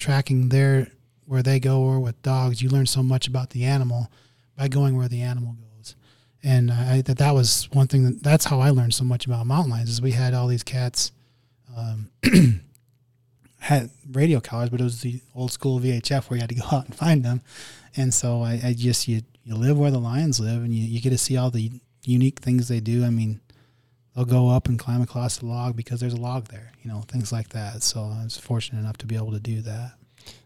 [SPEAKER 5] tracking their where they go, or with dogs, you learn so much about the animal by going where the animal goes. And I that that was one thing that that's how I learned so much about mountain lions is we had all these cats um, [CLEARS THROAT] had radio collars, but it was the old school VHF where you had to go out and find them. And so I, I just you you live where the lions live, and you, you get to see all the unique things they do. I mean, they'll go up and climb across the log because there's a log there, you know, things like that. So I was fortunate enough to be able to do that.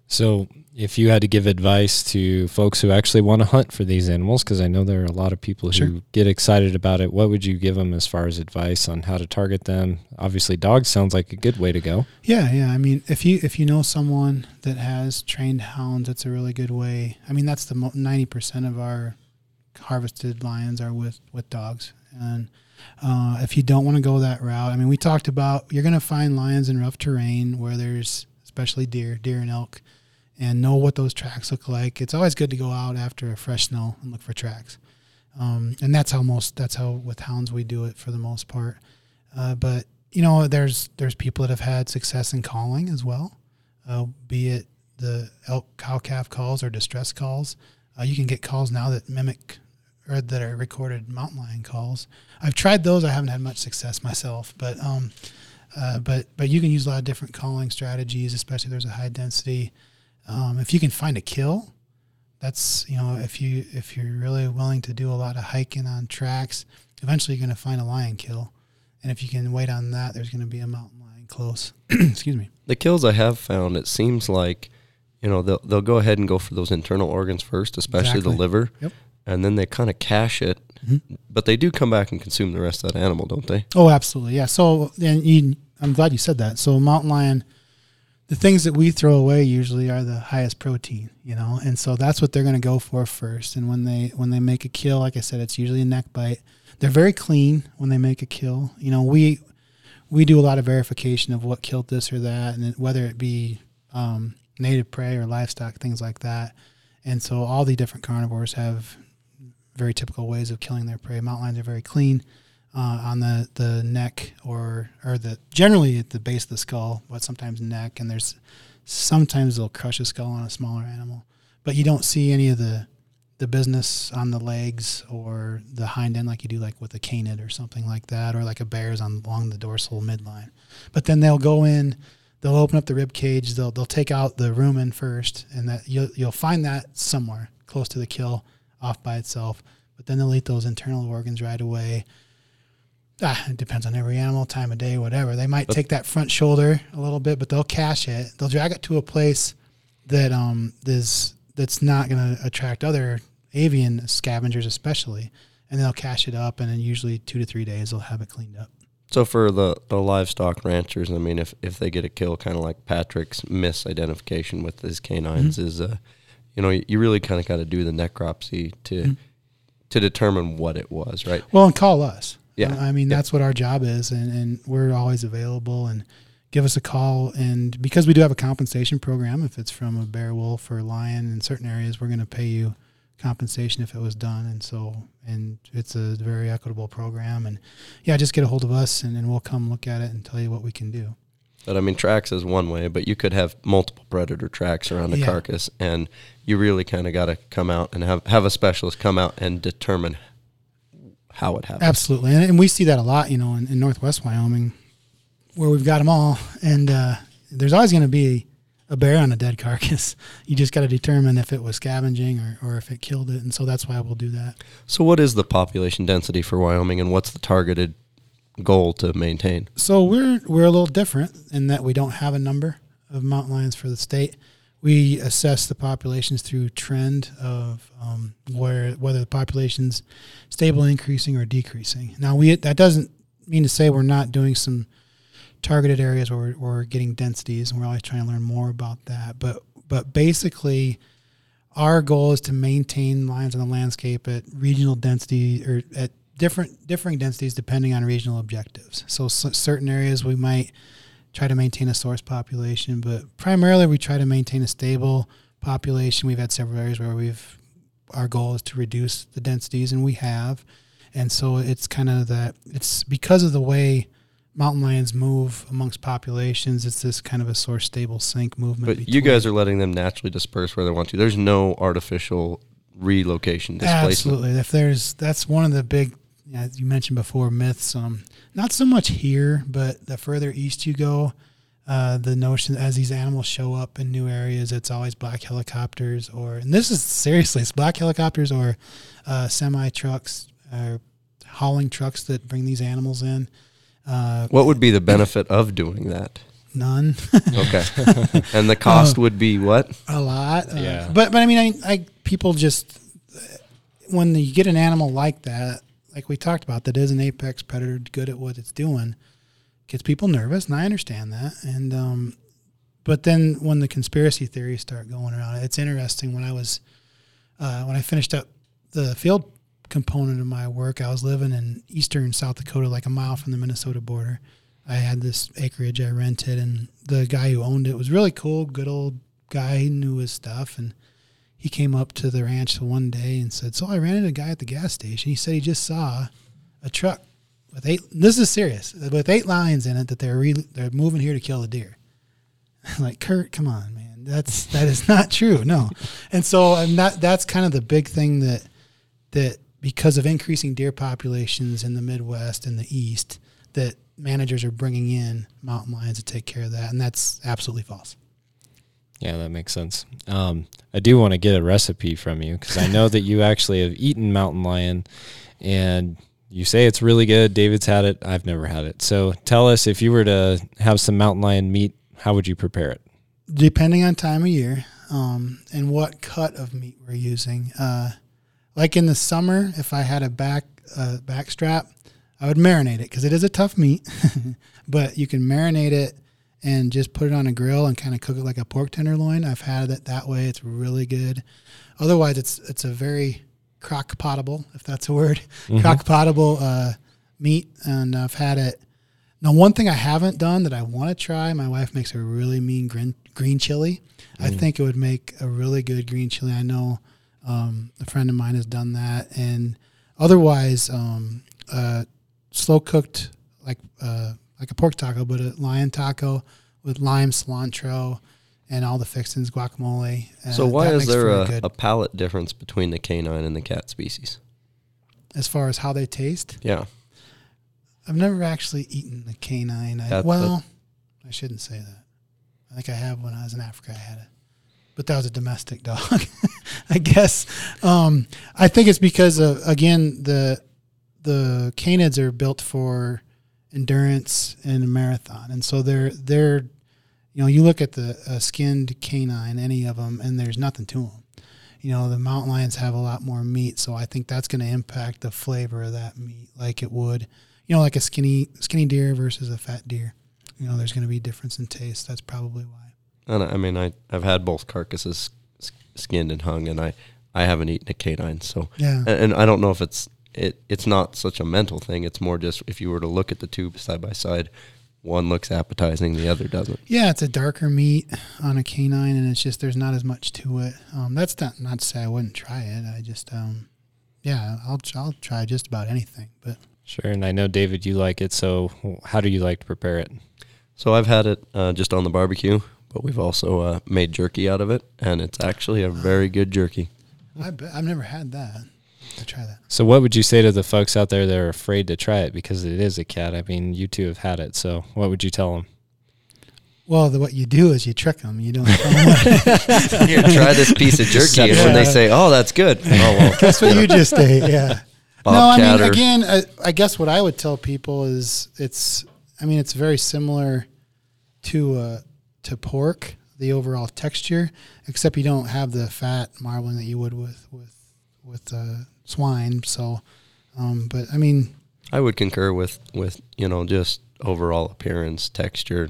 [SPEAKER 3] So, if you had to give advice to folks who actually want to hunt for these animals, because I know there are a lot of people who
[SPEAKER 5] Sure.
[SPEAKER 3] get excited about it, what would you give them as far as advice on how to target them? Obviously, dogs sounds like a good way to go.
[SPEAKER 5] Yeah, yeah. I mean, if you if you know someone that has trained hounds, that's a really good way. I mean, that's the ninety percent of our harvested lions are with with dogs. And uh, if you don't want to go that route, I mean, we talked about you're going to find lions in rough terrain where there's especially deer, deer and elk, and know what those tracks look like. It's always good to go out after a fresh snow and look for tracks. Um, and that's how most that's how with hounds we do it for the most part. Uh, but you know, there's there's people that have had success in calling as well, uh, be it the elk cow calf calls or distress calls. Uh, you can get calls now that mimic or that are recorded mountain lion calls. I've tried those. I haven't had much success myself, but um, uh, but but you can use a lot of different calling strategies, especially if there's a high density. Um, if you can find a kill, that's you know if you if you're really willing to do a lot of hiking on tracks, eventually you're going to find a lion kill, and if you can wait on that, there's going to be a mountain lion close. [CLEARS THROAT] Excuse me.
[SPEAKER 4] The kills I have found, it seems like, you know, they'll they'll go ahead and go for those internal organs first, especially
[SPEAKER 5] Exactly.
[SPEAKER 4] the liver,
[SPEAKER 5] Yep.
[SPEAKER 4] And then they kind of cache it,
[SPEAKER 5] Mhm.
[SPEAKER 4] but they do come back and consume the rest of that animal, don't they?
[SPEAKER 5] Oh, absolutely. Yeah. So, and you, I'm glad you said that. So, mountain lion, the things that we throw away usually are the highest protein, you know, and so that's what they're going to go for first. And when they when they make a kill, like I said, it's usually a neck bite. They're very clean when they make a kill. You know, we we do a lot of verification of what killed this or that, and it, whether it be um, native prey or livestock, things like that. And so, all the different carnivores have very typical ways of killing their prey. Mountain lions are very clean uh, on the, the neck or or the generally at the base of the skull, but sometimes neck. And there's sometimes they'll crush a skull on a smaller animal, but you don't see any of the the business on the legs or the hind end like you do like with a canid or something like that, or like a bear's on along the dorsal midline. But then they'll go in. They'll open up the rib cage. They'll they'll take out the rumen first, and that you'll you'll find that somewhere close to the kill, off by itself. But then they'll eat those internal organs right away. Ah, it depends on every animal, time of day, whatever. They might take that front shoulder a little bit, but they'll cache it. They'll drag it to a place that um is that's not going to attract other avian scavengers, especially, and they'll cache it up. And then usually two to three days, they'll have it cleaned up.
[SPEAKER 4] So for the, the livestock ranchers, I mean, if, if they get a kill, kind of like Patrick's misidentification with his canines,
[SPEAKER 5] Mm-hmm.
[SPEAKER 4] is uh, you know, you really kind of got to do the necropsy to
[SPEAKER 5] Mm-hmm.
[SPEAKER 4] to determine what it was, right?
[SPEAKER 5] Well, and call us.
[SPEAKER 4] Yeah.
[SPEAKER 5] I mean,
[SPEAKER 4] Yeah.
[SPEAKER 5] that's what our job is, and, and we're always available. And give us a call. And because we do have a compensation program, if it's from a bear, wolf, or lion in certain areas, we're going to pay you compensation if it was done. And so, and it's a very equitable program. And yeah, just get a hold of us, and then we'll come look at it and tell you what we can do.
[SPEAKER 4] But I mean, tracks is one way, but you could have multiple predator tracks around a
[SPEAKER 5] Yeah.
[SPEAKER 4] carcass, and you really kind of got to come out and have have a specialist come out and determine how it happened.
[SPEAKER 5] Absolutely, and, and we see that a lot, you know, in, in Northwest Wyoming, where we've got them all, and uh, there's always going to be a a bear on a dead carcass. [LAUGHS] You just got to determine if it was scavenging or, or if it killed it, and so that's why we'll do that.
[SPEAKER 4] So, what is the population density for Wyoming, and what's the targeted goal to maintain?
[SPEAKER 5] So we're we're a little different in that we don't have a number of mountain lions for the state. We assess the populations through trend of um, where whether the population's stable, increasing, or decreasing. Now we that doesn't mean to say we're not doing some targeted areas where we're, where we're getting densities, and we're always trying to learn more about that. But but basically, our goal is to maintain lions in the landscape at regional density or at different differing densities depending on regional objectives. So, certain areas we might try to maintain a source population, but primarily we try to maintain a stable population. We've had several areas where we've our goal is to reduce the densities, and we have. And so it's kind of that. It's because of the way mountain lions move amongst populations. It's this kind of a source stable sink movement.
[SPEAKER 4] But you guys are letting them naturally disperse where they want to. There's no artificial relocation displacement.
[SPEAKER 5] Absolutely. If there's that's one of the big as you mentioned before myths. Um, not so much here, but the further east you go, uh, the notion as these animals show up in new areas, it's always black helicopters or and this is seriously it's black helicopters or uh, semi trucks or hauling trucks that bring these animals in. Uh,
[SPEAKER 4] What would be the benefit of doing that?
[SPEAKER 5] none.
[SPEAKER 4] Okay. [LAUGHS] and the cost would be what?
[SPEAKER 5] a lot. Uh,
[SPEAKER 3] Yeah.
[SPEAKER 5] But but I mean, I, I people just when you get an animal like that, like we talked about, that is an apex predator, good at what it's doing, gets people nervous, and I understand that. And um, but then when the conspiracy theories start going around, it's interesting. When I was uh, when I finished up the field component of my work, I was living in eastern South Dakota, like a mile from the Minnesota border. I had this acreage I rented, and the guy who owned it was really cool, good old guy. He knew his stuff, and he came up to the ranch one day and said, "So I ran into a guy at the gas station. He said he just saw a truck with eight. This is serious with eight lions in it that they're re, they're moving here to kill a deer." I'm [LAUGHS] like Kurt, come on, man. That's that is not true. No, and so and that that's kind of the big thing that that because of increasing deer populations in the Midwest and the East, that managers are bringing in mountain lions to take care of that, and that's absolutely false.
[SPEAKER 3] Yeah, that makes sense. Um, I do want to get a recipe from you because I know that you actually have eaten mountain lion, and you say it's really good. David's had it. I've never had it. So tell us if you were to have some mountain lion meat, how would you prepare it?
[SPEAKER 5] depending on time of year um, and what cut of meat we're using. Uh, like in the summer, if I had a back uh, back strap, I would marinate it because it is a tough meat. [LAUGHS] but you can marinate it and just put it on a grill and kind of cook it like a pork tenderloin. I've had it that way; it's really good. Otherwise, it's it's a very crock potable, if that's a word, [LAUGHS] crock potable uh, meat, and I've had it. Now, one thing I haven't done that I want to try, my wife makes a really mean green, green chili. I think it would make a really good green chili. I know um, a friend of mine has done that, and otherwise, um, uh, slow cooked like uh, like a pork taco, but a lion taco with lime, cilantro, and all the fixings, guacamole. Uh,
[SPEAKER 4] So why is there a, a palate difference between the canine and the cat species?
[SPEAKER 5] as far as how they taste?
[SPEAKER 4] Yeah.
[SPEAKER 5] I've never actually eaten a canine. I, well, I shouldn't say that. I think I have when I was in Africa. I had it, but that was a domestic [LAUGHS] dog. I guess. Um, I think it's because of again the the canids are built for endurance and a marathon, and so they're they're you know you look at the uh, skinned canine, any of them, and there's nothing to them. You know the mountain lions have a lot more meat, so I think that's going to impact the flavor of that meat, like it would you know, like a skinny skinny deer versus a fat deer. You know, there's going to be difference in taste. That's probably why.
[SPEAKER 4] And I I mean, I, I've had both carcasses skinned and hung, and I, I haven't eaten a canine. So,
[SPEAKER 5] Yeah.
[SPEAKER 4] and, and I don't know if it's it. It's not such a mental thing. It's more just if you were to look at the two side by side, one looks appetizing, the other doesn't.
[SPEAKER 5] Yeah, it's a darker meat on a canine, and it's just there's not as much to it. Um, that's not not to say I wouldn't try it. I just, um, yeah, I'll I'll try just about anything. But
[SPEAKER 3] Sure. And I know, David, you like it. So how do you like to prepare it?
[SPEAKER 4] So I've had it uh, just on the barbecue, but we've also uh, made jerky out of it, and it's actually a very good jerky.
[SPEAKER 5] I bet, I've never had that. I'll try that.
[SPEAKER 3] So what would you say to the folks out there that are afraid to try it because it is a cat? I mean, you two have had it. So what would you tell them?
[SPEAKER 5] Well, the, what you do is you trick them. You don't tell them. [LAUGHS]
[SPEAKER 4] Here, try this piece of jerky, and when they say, "Oh, that's good," oh well, [LAUGHS]
[SPEAKER 5] That's what you just ate. Yeah. [LAUGHS] no, I mean,
[SPEAKER 4] or-
[SPEAKER 5] again, I, I guess what I would tell people is it's. I mean, it's very similar to uh, to pork, the overall texture, except you don't have the fat marbling that you would with with with uh, swine. So, um, but I mean,
[SPEAKER 4] I would concur with with you know just overall appearance, texture.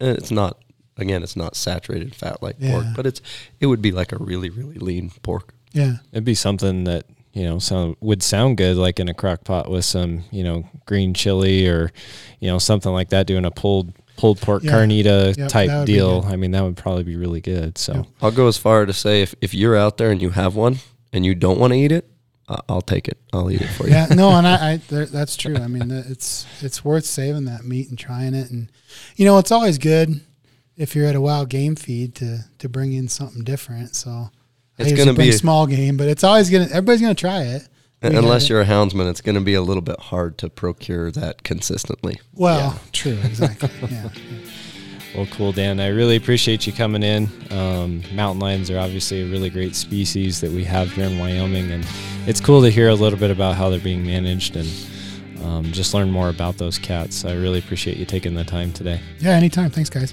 [SPEAKER 4] It's not again, it's not saturated fat like pork, but it's it would be like a really really lean pork.
[SPEAKER 5] yeah,
[SPEAKER 3] It'd be something that you know sound would sound good, like in a crock pot with some you know green chili or you know something like that. Doing a pulled pulled pork
[SPEAKER 5] Yeah.
[SPEAKER 3] carnita
[SPEAKER 5] Yep,
[SPEAKER 3] type deal. I mean, that would probably be really good. So
[SPEAKER 5] Yep.
[SPEAKER 4] I'll go as far to say if if you're out there and you have one and you don't want to eat it, I- I'll take it. I'll eat it for you.
[SPEAKER 5] yeah. No, and I, [LAUGHS] I there, that's true. I mean, it's it's worth saving that meat and trying it, and you know, it's always good if you're at a wild game feed to to bring in something different. So
[SPEAKER 4] It's
[SPEAKER 5] usually
[SPEAKER 4] gonna be a-
[SPEAKER 5] small game, but it's always gonna everybody's gonna try it. We
[SPEAKER 4] Unless you're a houndsman, it's going to be a little bit hard to procure that consistently.
[SPEAKER 5] well, true, exactly. yeah.
[SPEAKER 3] Well, cool, Dan. I really appreciate you coming in. Um, mountain lions are obviously a really great species that we have here in Wyoming, and it's cool to hear a little bit about how they're being managed and um, just learn more about those cats. I really appreciate you taking the time today.
[SPEAKER 5] Yeah, anytime. Thanks, guys.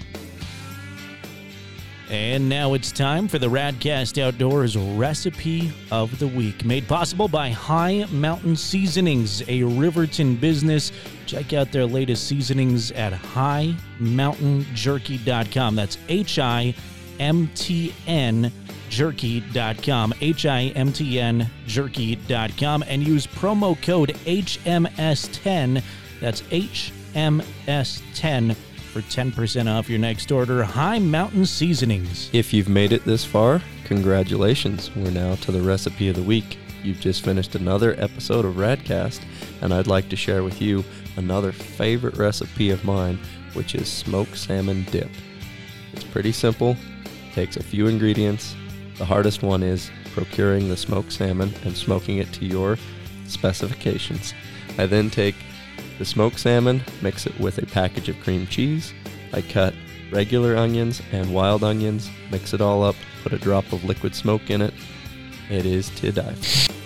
[SPEAKER 1] And now it's time for the Radcast Outdoors recipe of the week, made possible by Hi Mountain Seasonings, a Riverton business. Check out their latest seasonings at highmountainjerky.com. That's H I M T N jerky.com, H I M T N jerky.com, and use promo code HMS10. That's HMS10 for 10% off your next order. Hi Mountain Seasonings.
[SPEAKER 4] If you've made it this far, congratulations. We're now to the recipe of the week. You've just finished another episode of Radcast, and I'd like to share with you another favorite recipe of mine, which is smoked salmon dip. It's pretty simple, takes a few ingredients. The hardest one is procuring the smoked salmon and smoking it to your specifications. I then take the smoked salmon, mix it with a package of cream cheese. I cut regular onions and wild onions, mix it all up, put a drop of liquid smoke in it. It is to die for.